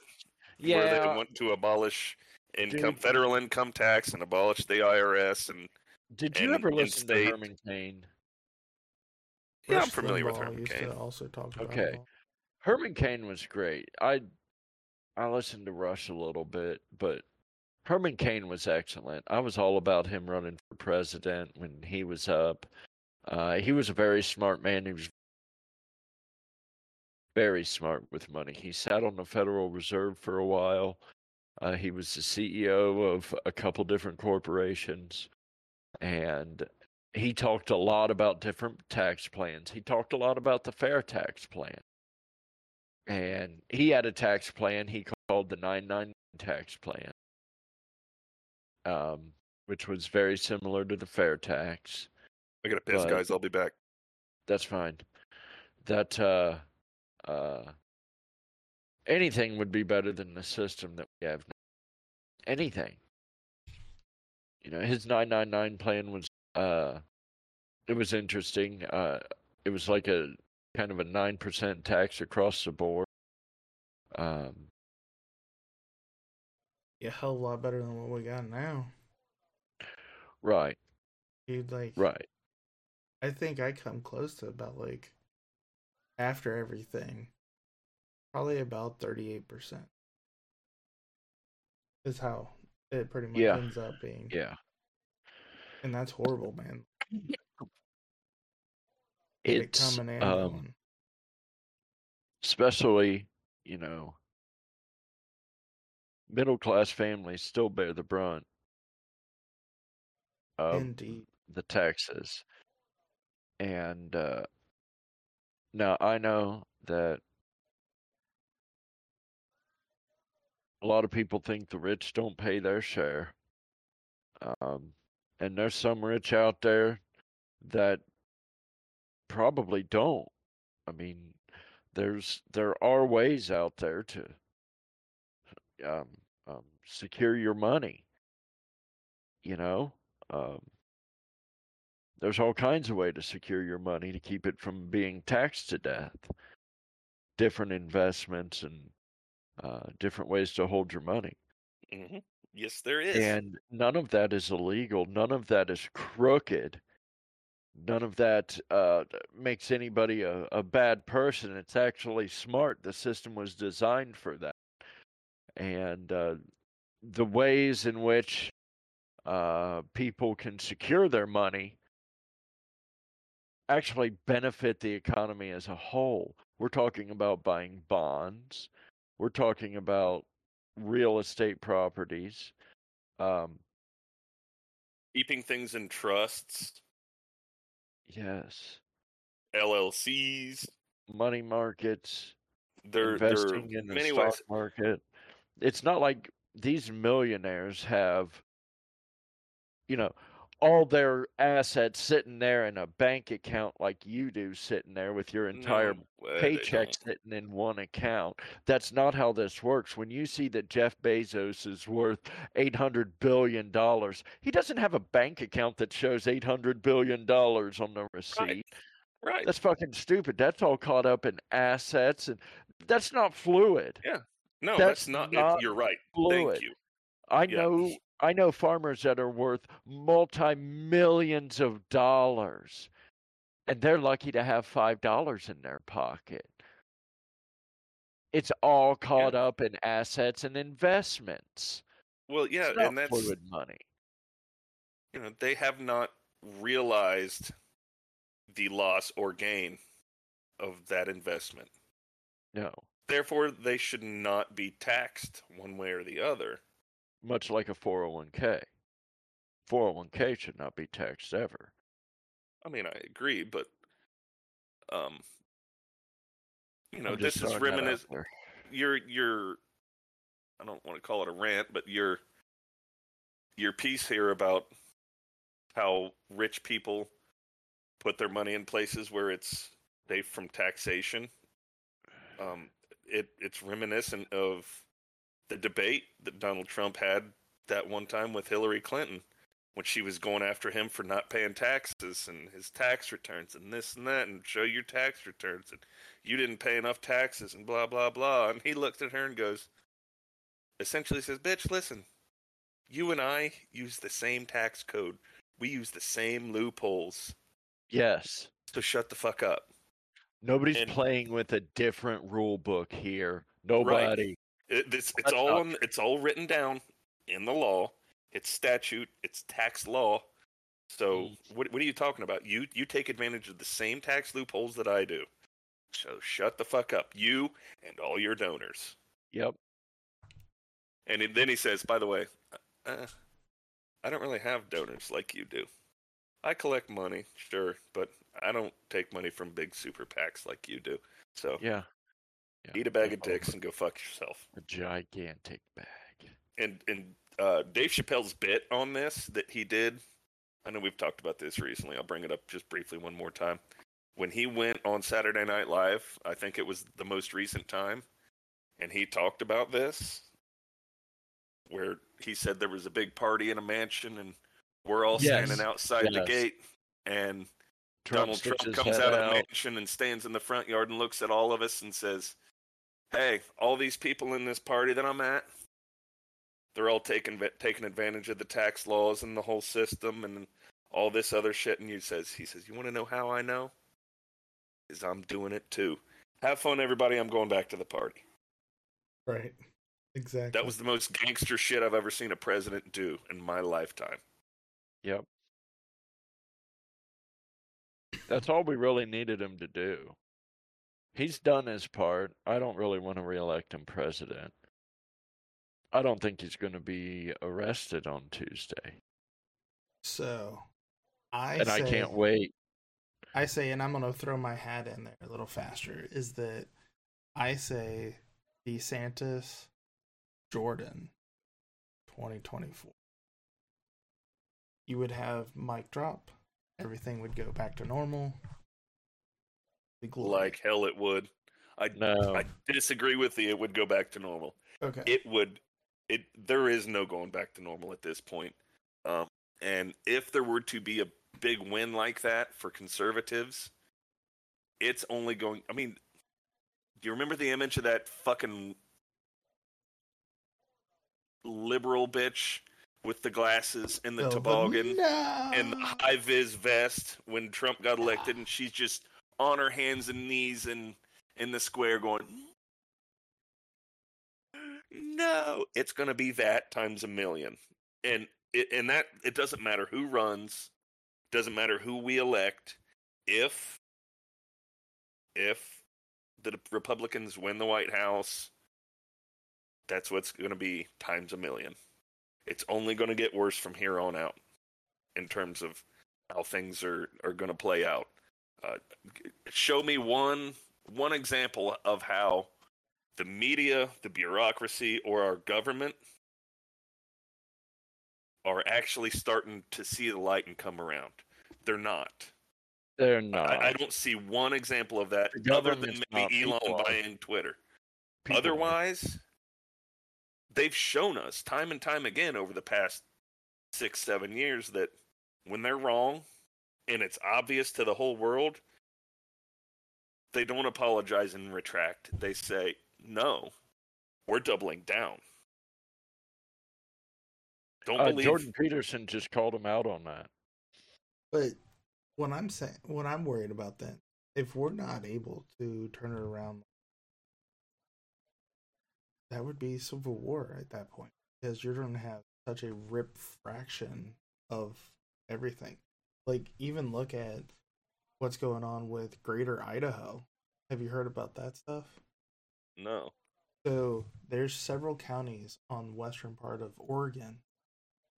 Where they want to abolish income, Dude. federal income tax, and abolish the IRS. And Did you and- ever and listen to Herman Cain? yeah, I'm Rush familiar with Limbaugh Herman Cain. also talk about Okay. it. Herman Cain was great. I I listened to Rush a little bit, but Herman Cain was excellent. I was all about him running for president when he was up. Uh, he was a very smart man. He was very smart with money. He sat on the Federal Reserve for a while. Uh, he was the CEO of a couple different corporations, and he talked a lot about different tax plans. He talked a lot about the fair tax plan, and he had a tax plan he called the 999 tax plan, um, which was very similar to the fair tax. I gotta piss, guys. I'll be back. That's fine. That uh, uh, anything would be better than the system that we have now. Anything. You know, his 999 plan was uh, it was interesting. Uh, it was like a kind of a nine percent tax across the board. Um, Yeah, hell of a lot better than what we got now. right, Dude, like, right. I think I come close to about like after everything, probably about thirty eight percent. Is how it pretty much Yeah. ends up being, Yeah, and that's horrible, man. it's and um, especially you know middle class families still bear the brunt of Indeed. the taxes and uh now i know that a lot of people think the rich don't pay their share um and there's some rich out there that probably don't i mean there's there are ways out there to um, um, secure your money. You know, um, there's all kinds of way to secure your money to keep it from being taxed to death. Different investments and uh, different ways to hold your money, hmm Yes, there is. and none of that is illegal. None of that is crooked. None of that uh, makes anybody a, a bad person. It's actually smart. The system was designed for that. And uh, the ways in which uh, people can secure their money actually benefit the economy as a whole. We're talking about buying bonds, we're talking about real estate properties. Um, Keeping things in trusts, yes, LLCs. money markets, They're they're investing in the stock ways. market. It's not like these millionaires have, you know, all their assets sitting there in a bank account like you do, sitting there with your entire No way paycheck sitting in one account. That's not how this works. When you see that Jeff Bezos is worth eight hundred billion dollars, he doesn't have a bank account that shows eight hundred billion dollars on the receipt. Right. That's fucking stupid. That's all caught up in assets, and that's not fluid. Yeah. No, that's that's, not. not you're right. Fluid. Thank you. I Yeah. know I know farmers that are worth multi millions of dollars and they're lucky to have five dollars in their pocket. It's all caught up in assets and investments. Well, yeah, and that's fluid money. you know they have not realized the loss or gain of that investment. No. Therefore, they should not be taxed one way or the other. Much like a 401k. 401k should not be taxed ever. I mean, I agree, but um, you know, this is throwing that out reminiscent. Your your, I don't want to call it a rant, but your your piece here about how rich people put their money in places where it's safe from taxation. Um, it it's reminiscent of the debate that Donald Trump had that one time with Hillary Clinton when she was going after him for not paying taxes and his tax returns and this and that and show your tax returns and you didn't pay enough taxes and blah blah blah and he looks at her and goes essentially says bitch listen you and I use the same tax code we use the same loopholes Yes. so shut the fuck up Nobody's And- playing with a different rule book here. Nobody. It, this, it's all on, it's all written down in the law. It's statute. It's tax law. So Mm. what what are you talking about? You you take advantage of the same tax loopholes that I do. So shut the fuck up, you and all your donors. Yep. And then he says, by the way, uh, I don't really have donors like you do. I collect money, sure, but I don't take money from big super PACs like you do. So Yeah. Yeah. eat a bag of dicks and go fuck yourself. A gigantic bag. And and uh, Dave Chappelle's bit on this that he did. I know we've talked about this recently. I'll bring it up just briefly one more time. When he went on Saturday Night Live, I think it was the most recent time, and he talked about this, where he said there was a big party in a mansion, and we're all Yes. standing outside the gate, and Trump Donald Trump comes head out of the mansion and stands in the front yard and looks at all of us and says, "Hey, all these people in this party that I'm at, they're all taking taking advantage of the tax laws and the whole system and all this other shit." And you says, "He says, you want to know how I know? Is I'm doing it too. Have fun, everybody. I'm going back to the party." Right. Exactly. That was the most gangster shit I've ever seen a president do in my lifetime. Yep. That's all we really needed him to do. He's done his part. I don't really want to reelect him president. I don't think he's going to be arrested on Tuesday. so. I and say, I can't wait. I say, and I'm gonna throw my hat in there a little faster. Is that I say DeSantis, Jordan, 2024. You would have mic drop. Everything would go back to normal. The glory. Like hell, it would. I No. I disagree with you. It would go back to normal. okay. it would it there is no going back to normal at this point um and if there were to be a big win like that for conservatives it's only going i mean do you remember the image of that fucking liberal bitch with the glasses and the Oh, toboggan no. and the high vis vest when Trump got elected, and she's just on her hands and knees in in the square going, "No, it's going to be that times a million. and it, and that it doesn't matter who runs, doesn't matter who we elect, if if the Republicans win the White House, that's what's going to be times a million. It's only going to get worse from here on out in terms of how things are, are going to play out. Uh, show me one one example of how the media, the bureaucracy, or our government are actually starting to see the light and come around. They're not. They're not. I, I don't see one example of that other than maybe Elon people buying Twitter. People. Otherwise, they've shown us time and time again over the past six, seven years that when they're wrong and it's obvious to the whole world, they don't apologize and retract. They say, no, we're doubling down. Don't Uh, believe. Jordan Peterson just called him out on that. But what I'm saying, what I'm worried about then, if we're not able to turn it around, that would be civil war at that point because you're going to have such a rip fraction of everything. Like even look at what's going on with Greater Idaho. Have you heard about that stuff? no. So there's several counties on the western part of Oregon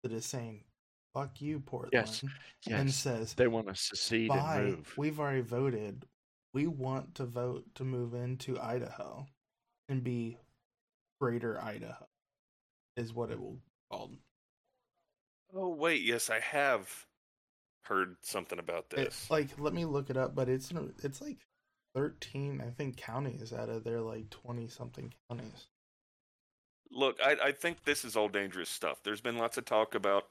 that is saying, "Fuck you, Portland," and Yes. and says, They want to secede Bye. and move. We've already voted. We want to vote to move into Idaho and be Greater Idaho, is what it will be called. Oh, wait. Yes, I have heard something about It- this. like, let me look it up, but it's it's like thirteen, I think, counties out of their like twenty something counties. Look, I, I think this is all dangerous stuff. There's been lots of talk about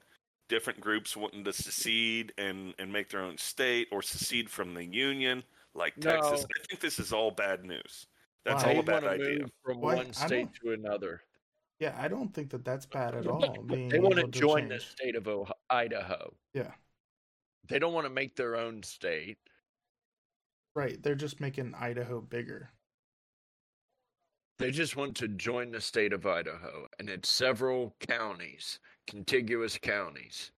different groups wanting to secede and, and make their own state or secede from the union, like Texas. I think this is all bad news. That's Why? all they a bad want idea. from Why- one state to another. Yeah, I don't think that that's bad at all. they want to able join the state of Ohio, Idaho. Yeah, They don't want to make their own state. right. They're just making Idaho bigger. They just want to join the state of Idaho, and it's several counties, contiguous counties.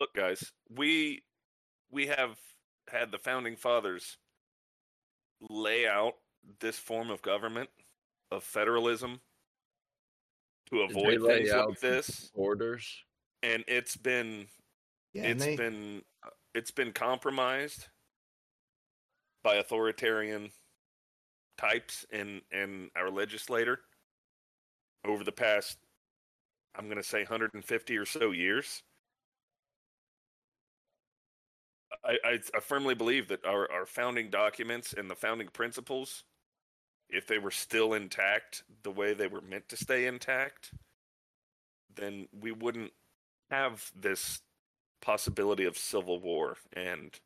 Look, guys, we we have had the founding fathers lay out this form of government of federalism to avoid things like this, Orders. and it's been Yeah, and it's they, been it's been compromised by authoritarian types in in our legislator over the past I'm going to say 150 or so years. I, I I firmly believe that our our founding documents and the founding principles if they were still intact the way they were meant to stay intact then we wouldn't have this possibility of civil war and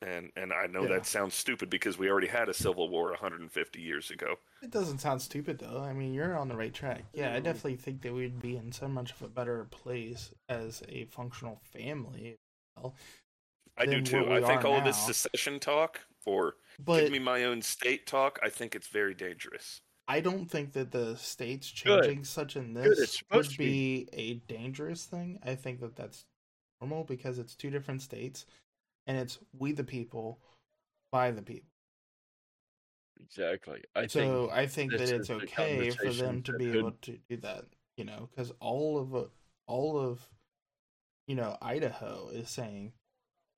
and and I know Yeah. that sounds stupid because we already had a civil war 150 years ago. it doesn't sound stupid though. I mean, you're on the right track. Yeah, I definitely think that we'd be in so much of a better place as a functional family. Well, I do too. I think all of this secession talk or but give me my own state talk, I think it's very dangerous. I don't think that the states Good. changing such in this would be. be a dangerous thing. I think that that's normal because it's two different states, and it's we the people, by the people. Exactly. I so think I think that it's okay for them to be could- able to do that. You know, because all of all of you know Idaho is saying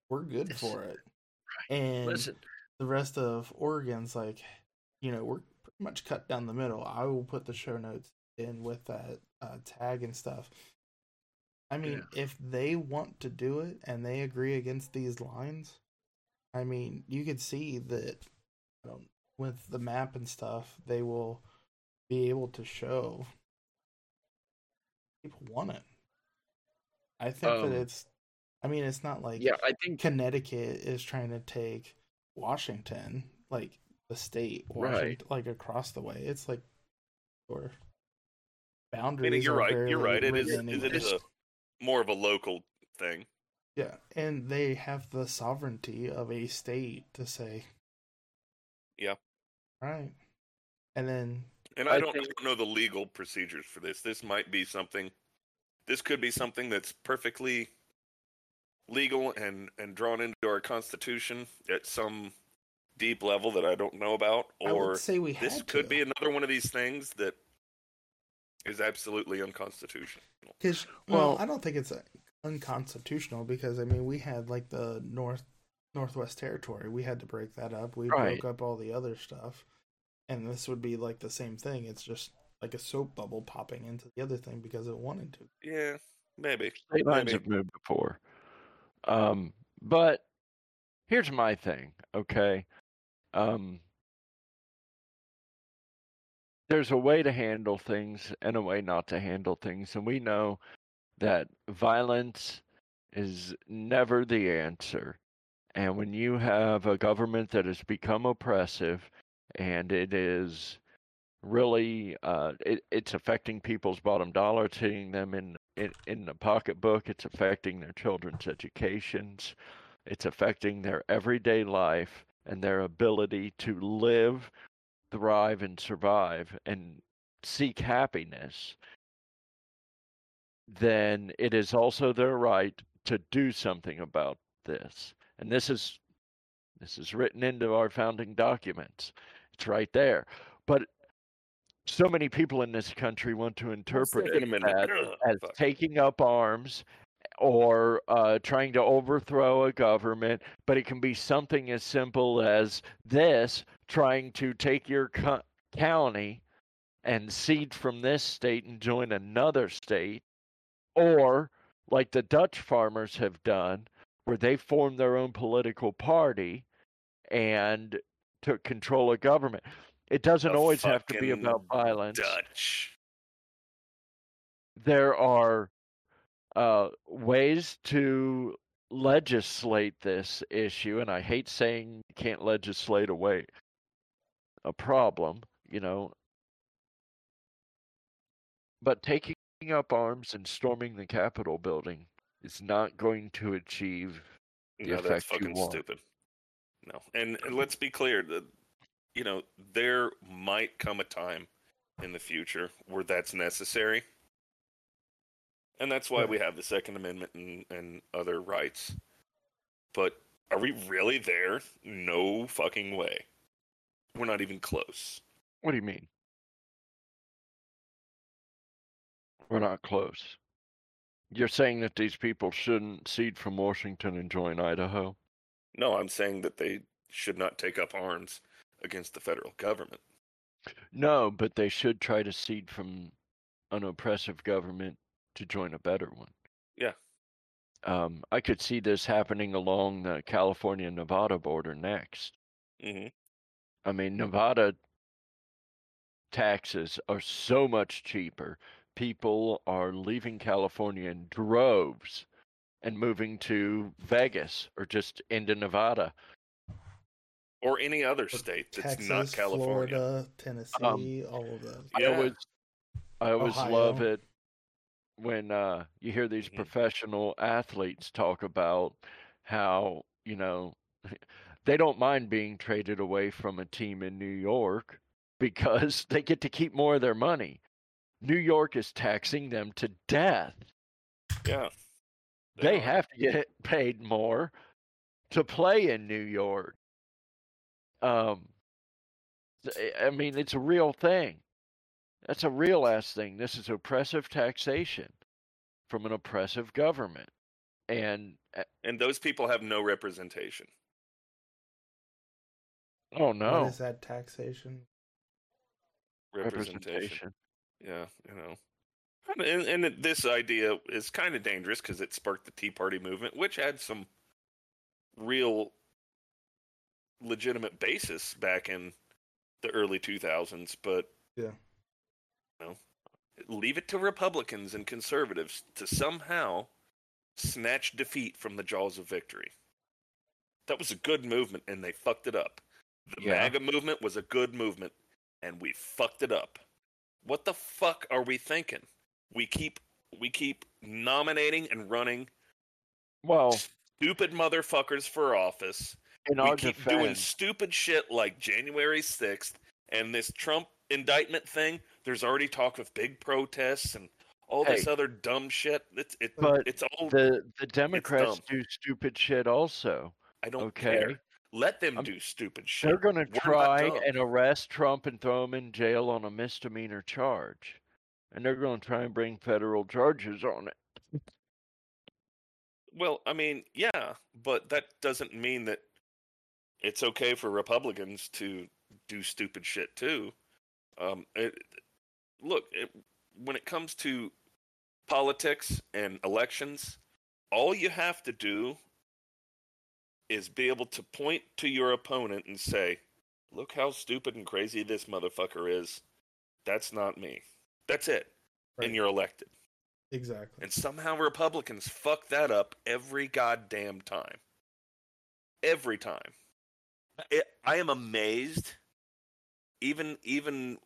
we're good for it, and listen. the rest of Oregon's like, you know, we're pretty much cut down the middle. I will put the show notes in with that uh, tag and stuff. I mean, if they want to do it and they agree against these lines, I mean, you could see that I don't, with the map and stuff, they will be able to show people want it. I think Um, that it's, I mean, it's not like Yeah, I think Connecticut is trying to take Washington, like the state, Right. Like across the way. It's like or I mean, you're right. You're right. It is. It is a more of a local thing. yeah, and they have the sovereignty of a state to say, Yeah. right, and then And I, I don't, think- I don't know the legal procedures for this. This might be something. This could be something that's perfectly legal and and drawn into our constitution at some deep level that I don't know about, I or would say we this had could to. be another one of these things that is absolutely unconstitutional. Because well, Well- I don't think it's unconstitutional because I mean we had like the North Northwest Territory. We had to break that up. We Right. broke up all the other stuff, and this would be like the same thing. It's just like a soap bubble popping into the other thing because it wanted to. Yeah, maybe. state lines maybe. have moved before. Um, but here's my thing, okay? Um, there's a way to handle things and a way not to handle things, and we know that violence is never the answer. And when you have a government that has become oppressive and it is really uh, it, it's affecting people's bottom dollar, hitting them in, in in the pocketbook, it's affecting their children's educations, it's affecting their everyday life and their ability to live, thrive, and survive and seek happiness. Then it is also their right to do something about this. And this is this is written into our founding documents. It's right there. But so many people in this country want to interpret it Ugh, as taking up arms or uh, trying to overthrow a government, but it can be something as simple as this trying to take your co- county and seed from this state and join another state, or like the Dutch farmers have done, where they formed their own political party and took control of government. It doesn't The always have to be about violence Dutch. there are uh, ways to legislate this issue, and I hate saying you can't legislate away a problem, you know. But taking up arms and storming the Capitol building is not going to achieve the No, that's effect you fucking want. stupid. No, and, and let's be clear: the you know, there might come a time in the future where that's necessary. And that's why we have the Second Amendment and, and other rights. But are we really there? No fucking way. We're not even close. What do you mean? We're not close. You're saying that these people shouldn't cede from Washington and join Idaho? No, I'm saying that they should not take up arms against the federal government. No, but they should try to cede from an oppressive government to join a better one. Yeah. Um, I could see this happening along the California Nevada border next. hmm I mean, Nevada taxes are so much cheaper. People are leaving California in droves and moving to Vegas or just into Nevada. Or any other state that's Texas, not California. Florida, Tennessee, all of those. I always, I always love it when uh, you hear these Mhm. professional athletes talk about how you know they don't mind being traded away from a team in New York because they get to keep more of their money. New York is taxing them to death. Yeah. They are. have to get paid more to play in New York. Um, I mean, it's a real thing. That's a real ass thing. This is oppressive taxation from an oppressive government. And uh, And those people have no representation. Oh no, What is that taxation? Representation. representation. Yeah, you know. And, and, and this idea is kind of dangerous because it sparked the Tea Party movement, which had some real legitimate basis back in the early 2000s. But, Yeah. you know, leave it to Republicans and conservatives to somehow snatch defeat from the jaws of victory. That was a good movement, and they fucked it up. The Yeah. MAGA movement was a good movement, and we fucked it up. What the fuck are we thinking? We keep we keep nominating and running Well, stupid motherfuckers for office. we keep doing stupid shit like January 6th and this Trump indictment thing. There's already talk of big protests and all this other dumb shit. It's it, But it's all the the Democrats do stupid shit also. I don't okay. care. Let them I'm- do stupid shit. They're going to try and arrest Trump and throw him in jail on a misdemeanor charge. And they're going to try and bring federal charges on it. Well, I mean, yeah, but that doesn't mean that it's okay for Republicans to do stupid shit too. Um, it, look, it, when it comes to politics and elections, all you have to do is be able to point to your opponent and say, "Look how stupid and crazy this motherfucker is." That's not me. That's it, Right. and you're elected. Exactly. And somehow Republicans fuck that up every goddamn time. Every time. It, I am amazed. Even even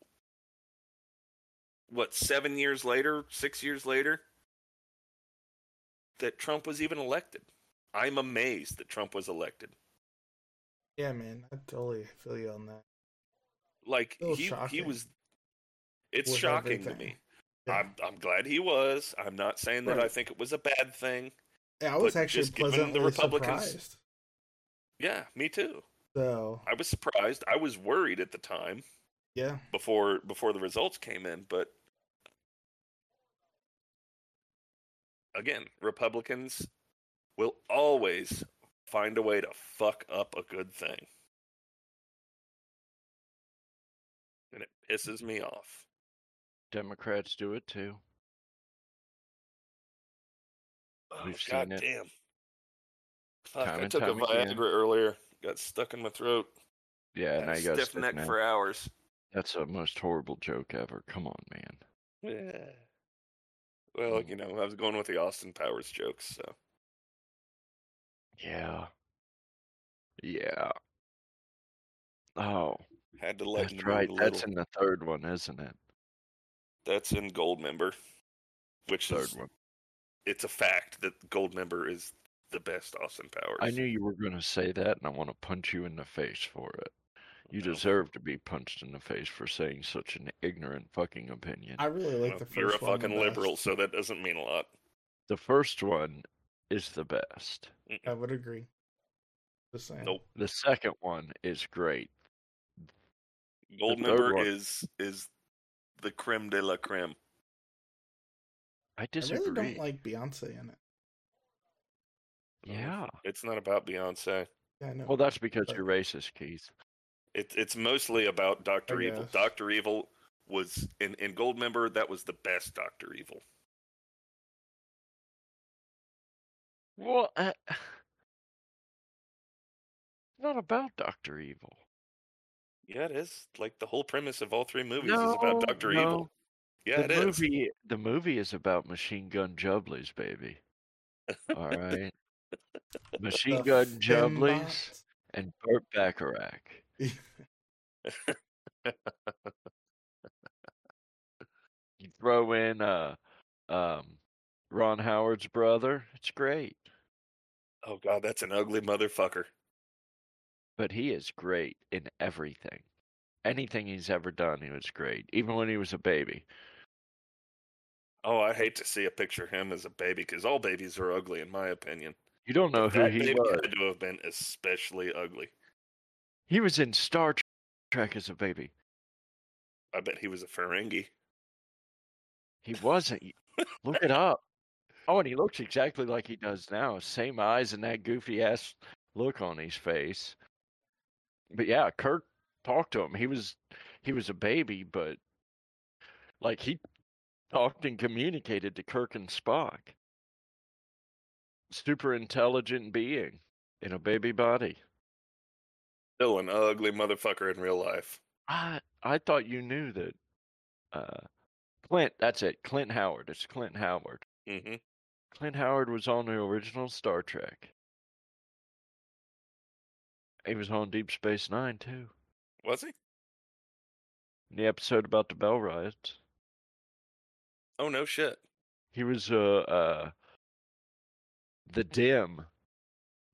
what seven years later, six years later, that Trump was even elected. I'm amazed that Trump was elected. Yeah, man, I totally feel you on that. Like Little he he was. It's with shocking to me. Yeah. I'm I'm glad he was. I'm not saying that I think it was a bad thing. Yeah, I was actually given the pleasantly Republicans- surprised. Yeah, me too. So I was surprised. I was worried at the time yeah, before before the results came in, but again, Republicans will always find a way to fuck up a good thing. And it pisses me off. Democrats do it too. Oh, We've God seen it damn. Fuck, I took a time again. Viagra earlier. Got stuck in my throat. Yeah, and I got stiff neck now. for hours. That's the most horrible joke ever. Come on, man. Yeah. Well, Mm. you know, I was going with the Austin Powers jokes, so Yeah. Yeah. Oh, had to lighten that's right. That's in the third one, isn't it? That's in Goldmember, which Third is one. it's a fact that Goldmember is the best Austin Powers. I knew you were going to say that, and I want to punch you in the face for it. You Well, deserve to be punched in the face for saying such an ignorant fucking opinion. I really like well, the 1st You're a one. fucking liberal, best. so that doesn't mean a lot. The first one is the best. I would agree. Just saying. Nope. The second one is great. third Goldmember is is the creme de la creme. I disagree. I really don't like Beyonce in it. yeah. It's not about Beyonce. Yeah, I know. Well, that's because But- you're racist, Keith. It, it's mostly about Doctor Evil. Doctor Evil was in in Goldmember. That was the best Doctor Evil. Well, uh, not about Doctor Evil. Yeah, it is. Like the whole premise of all three movies No, is about Doctor no. Evil. Yeah, the it is. movie, the movie is about machine gun jubblies, baby. All right, machine The gun Fembots. jubblies and Burt Bacharach. You throw in uh, um, Ron Howard's brother. It's great, Oh god, that's an ugly motherfucker. but he is great in everything. Anything he's ever done, he was great. Even when he was a baby. Oh, I hate to see a picture of him as a baby because all babies are ugly, in my opinion. You don't know who that he was. had to have been especially ugly. He was in Star Trek as a baby. I bet he was a Ferengi. He wasn't. Look it up. Oh, and he looks exactly like he does now. Same eyes and that goofy ass look on his face. But yeah, Kirk talked to him. He was he was a baby, but like he talked and communicated to Kirk and Spock. Super intelligent being in a baby body. Still an ugly motherfucker in real life. I I thought you knew that. Uh, Clint, that's it. Clint Howard. It's Clint Howard. hmm Clint Howard was on the original Star Trek. He was on Deep Space Nine too. Was he? In the episode about the Bell riots, Oh no shit. he was uh uh the dim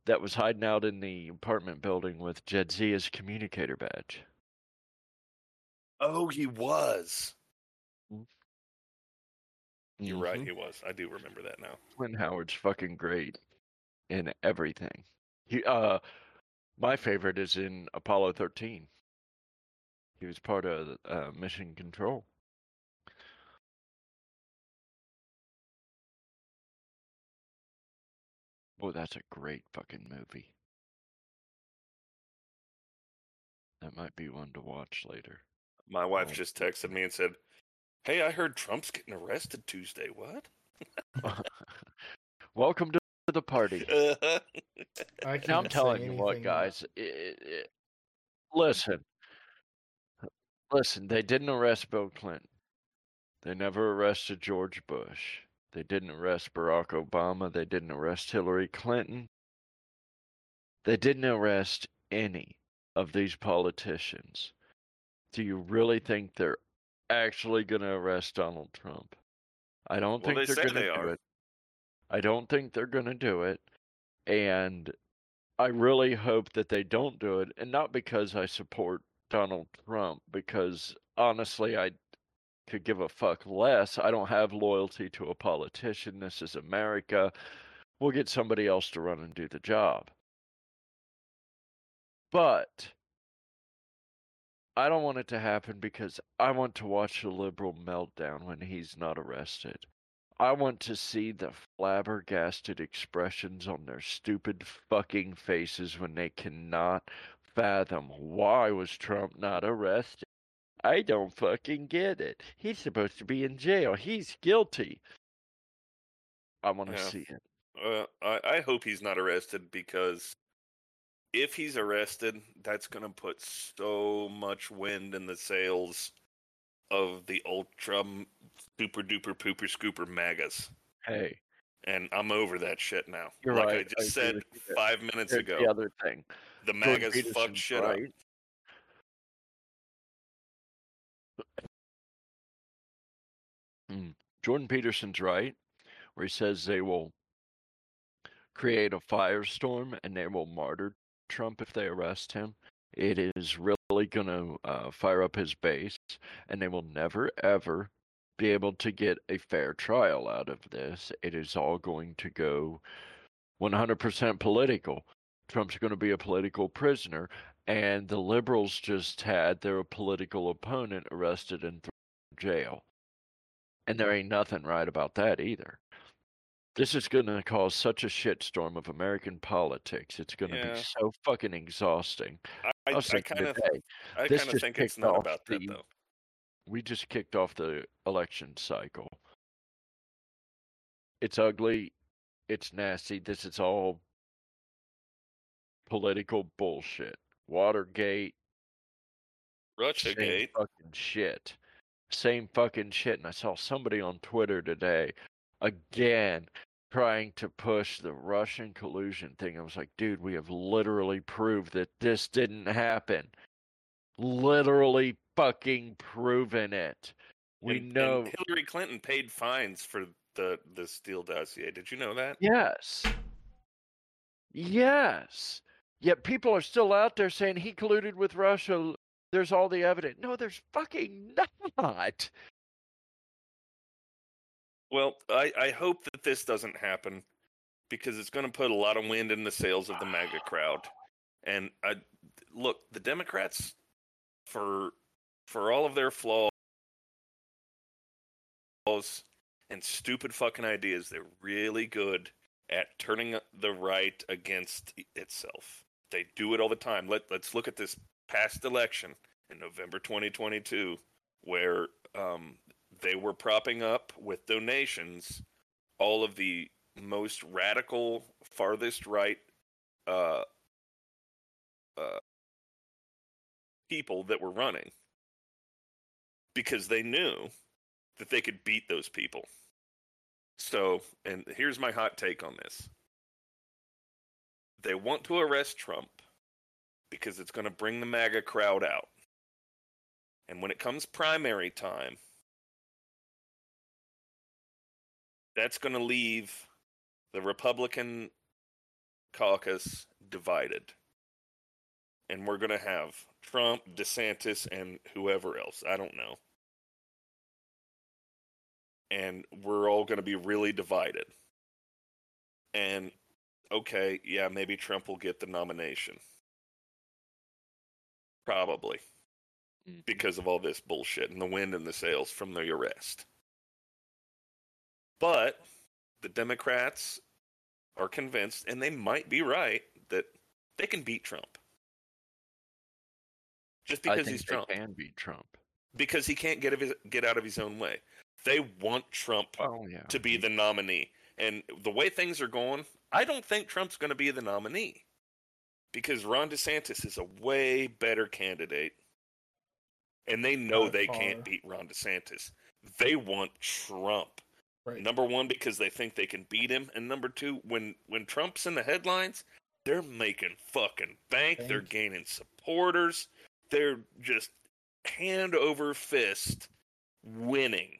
that was hiding out in the apartment building with Jadzia's communicator badge. Oh, he was. You're right, Mhm. he was. I do remember that now. Clint Howard's fucking great in everything. He uh my favorite is in Apollo 13. He was part of uh, Mission Control. Oh, that's a great fucking movie. That might be one to watch later. My wife Oh. just texted me and said, "Hey, I heard Trump's getting arrested Tuesday. What?" Welcome to the party. I Now I'm telling you what, anything guys. i i listen, listen. They didn't arrest Bill Clinton. They never arrested George Bush. They didn't arrest Barack Obama. They didn't arrest Hillary Clinton. They didn't arrest any of these politicians. Do you really think they're actually going to arrest Donald Trump? I don't Well, think they they're going to do it. I don't think they're going to do it. And I really hope that they don't do it. And not because I support Donald Trump, because honestly, I could give a fuck less. I don't have loyalty to a politician. This is America. We'll get somebody else to run and do the job. But I don't want it to happen because I want to watch the liberal meltdown when he's not arrested. I want to see the flabbergasted expressions on their stupid fucking faces when they cannot fathom why was Trump not arrested. I don't fucking get it. He's supposed to be in jail. He's guilty. I want to Yeah. see it. Uh, I, I hope he's not arrested because if he's arrested, that's going to put so much wind in the sails of the ultra super duper pooper scooper magas. Hey, And I'm over that shit now. You're like right. I I just agree said with you there. five minutes here's ago, the other thing. the magas fucked shit up. right. Mm. Jordan Peterson's right, where he says they will create a firestorm and they will martyr Trump if they arrest him. It is really going to uh, fire up his base, and they will never, ever be able to get a fair trial out of this. It is all going to go 100% political. Trump's going to be a political prisoner, and the liberals just had their political opponent arrested and thrown in jail. And there ain't nothing right about that either. This is going to cause such a shitstorm of American politics. It's going to Yeah. be so fucking exhausting. I, I, I kind of, today, I this kind of just think it's not about that the- though. we just kicked off the election cycle. It's ugly. It's nasty. This is all political bullshit. Watergate, same Russiagate. fucking shit. Same fucking shit. And I saw somebody on Twitter today again trying to push the Russian collusion thing. I was like, dude, we have literally proved that this didn't happen. Literally fucking proven it. We and, know. and Hillary Clinton paid fines for the the Steele dossier. Did you know that? Yes. Yes. Yet people are still out there saying he colluded with Russia. There's all the evidence. No, there's fucking not. Well, I, I hope that this doesn't happen because it's going to put a lot of wind in the sails of the MAGA crowd. And I look, the Democrats, for for all of their flaws and stupid fucking ideas, they're really good at turning the right against itself. They do it all the time. Let Let's look at this past election in November 2022, where um, they were propping up with donations all of the most radical, farthest right uh, uh, people that were running because they knew that they could beat those people. So, and here's my hot take on this they want to arrest Trump because it's going to bring the MAGA crowd out. And when it comes primary time, that's going to leave the Republican caucus divided. And we're going to have Trump, DeSantis, and whoever else. I don't know. And we're all going to be really divided. And okay, yeah, maybe Trump will get the nomination. Probably mm-hmm. because of all this bullshit and the wind in the sails from the arrest. But the Democrats are convinced, and they might be right, that they can beat Trump. Just I because think he's they Trump. can beat Trump. Because he can't get, of his, get out of his own way. They want Trump Oh yeah. to be the nominee. And the way things are going, I don't think Trump's going to be the nominee. Because Ron DeSantis is a way better candidate. And they know they far. can't beat Ron DeSantis. They want Trump. Right. Number one, because they think they can beat him, and number two, when when Trump's in the headlines, they're making fucking bank. They're gaining supporters. They're just hand over fist winning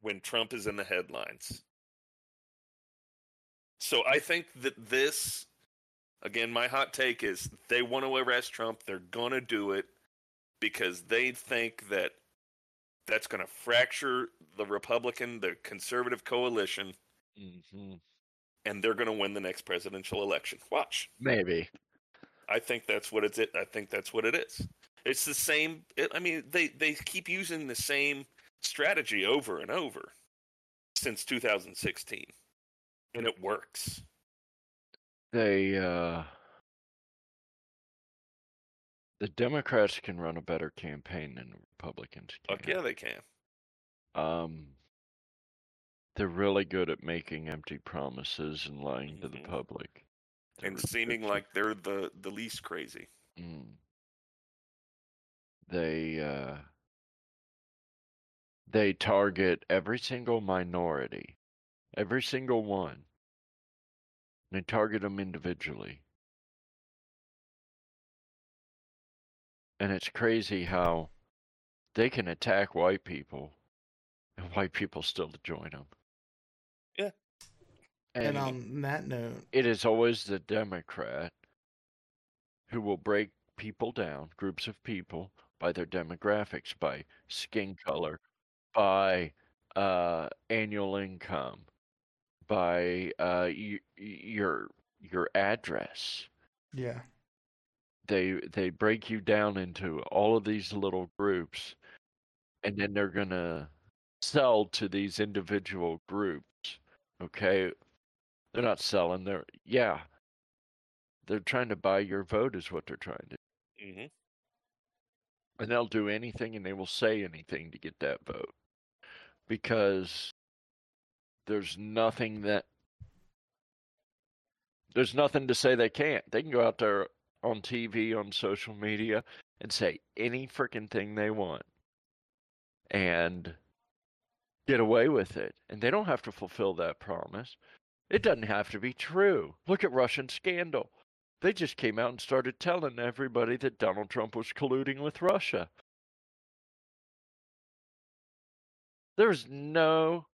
when Trump is in the headlines. So I think that this, again, my hot take is they want to arrest Trump. They're gonna do it because they think that that's going to fracture the Republican, the conservative coalition, hmm and they're going to win the next presidential election. Watch. Maybe. I think that's what it's. It. I think that's what it is. It's the same. It, I mean, they they keep using the same strategy over and over since 2016, and it works. They uh the Democrats can run a better campaign than the Republicans Fuck can. yeah, they can. Um they're really good at making empty promises and lying to the Mhm. public. They're And seeming ridiculous. like they're the the least crazy. Mm. They uh they target every single minority, every single one. They target them individually. And it's crazy how they can attack white people and white people still join them. Yeah. And And on that note, it is always the Democrat who will break people down, groups of people, by their demographics, by skin color, by uh, annual income, by uh, y- your your address. Yeah. They they break you down into all of these little groups, and then they're gonna sell to these individual groups. Okay, they're not selling. They're yeah, they're trying to buy your vote. Is what they're trying to. hmm and they'll do anything and they will say anything to get that vote because there's nothing that there's nothing to say they can't they can go out there on tv on social media and say any freaking thing they want and get away with it and they don't have to fulfill that promise it doesn't have to be true look at russian scandal they just came out and started telling everybody that Donald Trump was colluding with Russia. There's no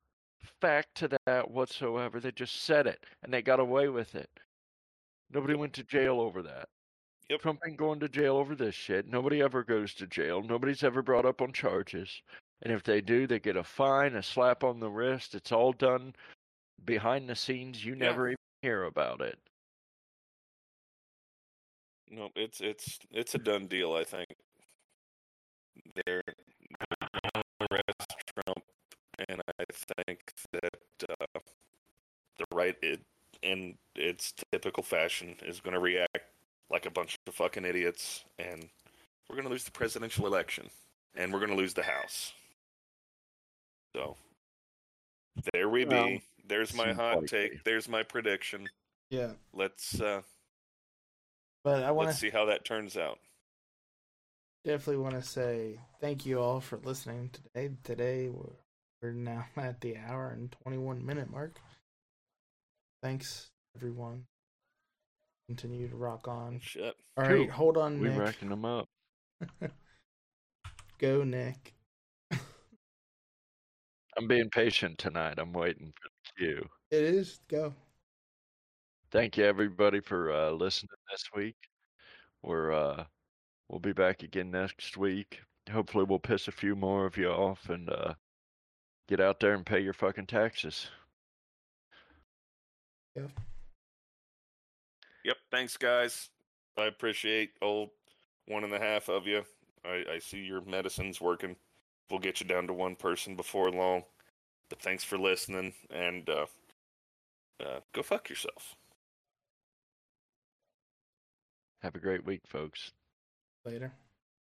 fact to that whatsoever. They just said it and they got away with it. Nobody went to jail over that. Yep. Trump ain't going to jail over this shit. Nobody ever goes to jail. Nobody's ever brought up on charges. And if they do, they get a fine, a slap on the wrist. It's all done behind the scenes. You Yeah. never even hear about it. No, it's it's it's a done deal. I think they're arrest Trump, and I think that uh, the right, it, in its typical fashion, is going to react like a bunch of fucking idiots, and we're going to lose the presidential election, and we're going to lose the House. So there we Well, be. There's my hot likely. take. There's my prediction. Yeah. Let's uh, But I want let's to see how that turns out. definitely want to say thank you all for listening today. Today we're we're now at the hour and 21 minute mark. Thanks everyone. Continue to rock on. Shit. All Cool. right, hold on, We Nick. racking them up. Go, Nick. I'm being patient tonight. I'm waiting for the cue. It is go. Thank you everybody for uh, listening this week. We're uh, we'll be back again next week. Hopefully, we'll piss a few more of you off and uh, get out there and pay your fucking taxes. Yeah. Yep. Thanks, guys. I appreciate old one and a half of you. I, I see your medicine's working. We'll get you down to one person before long. But thanks for listening, and uh, uh, go fuck yourself. Have a great week, folks. Later.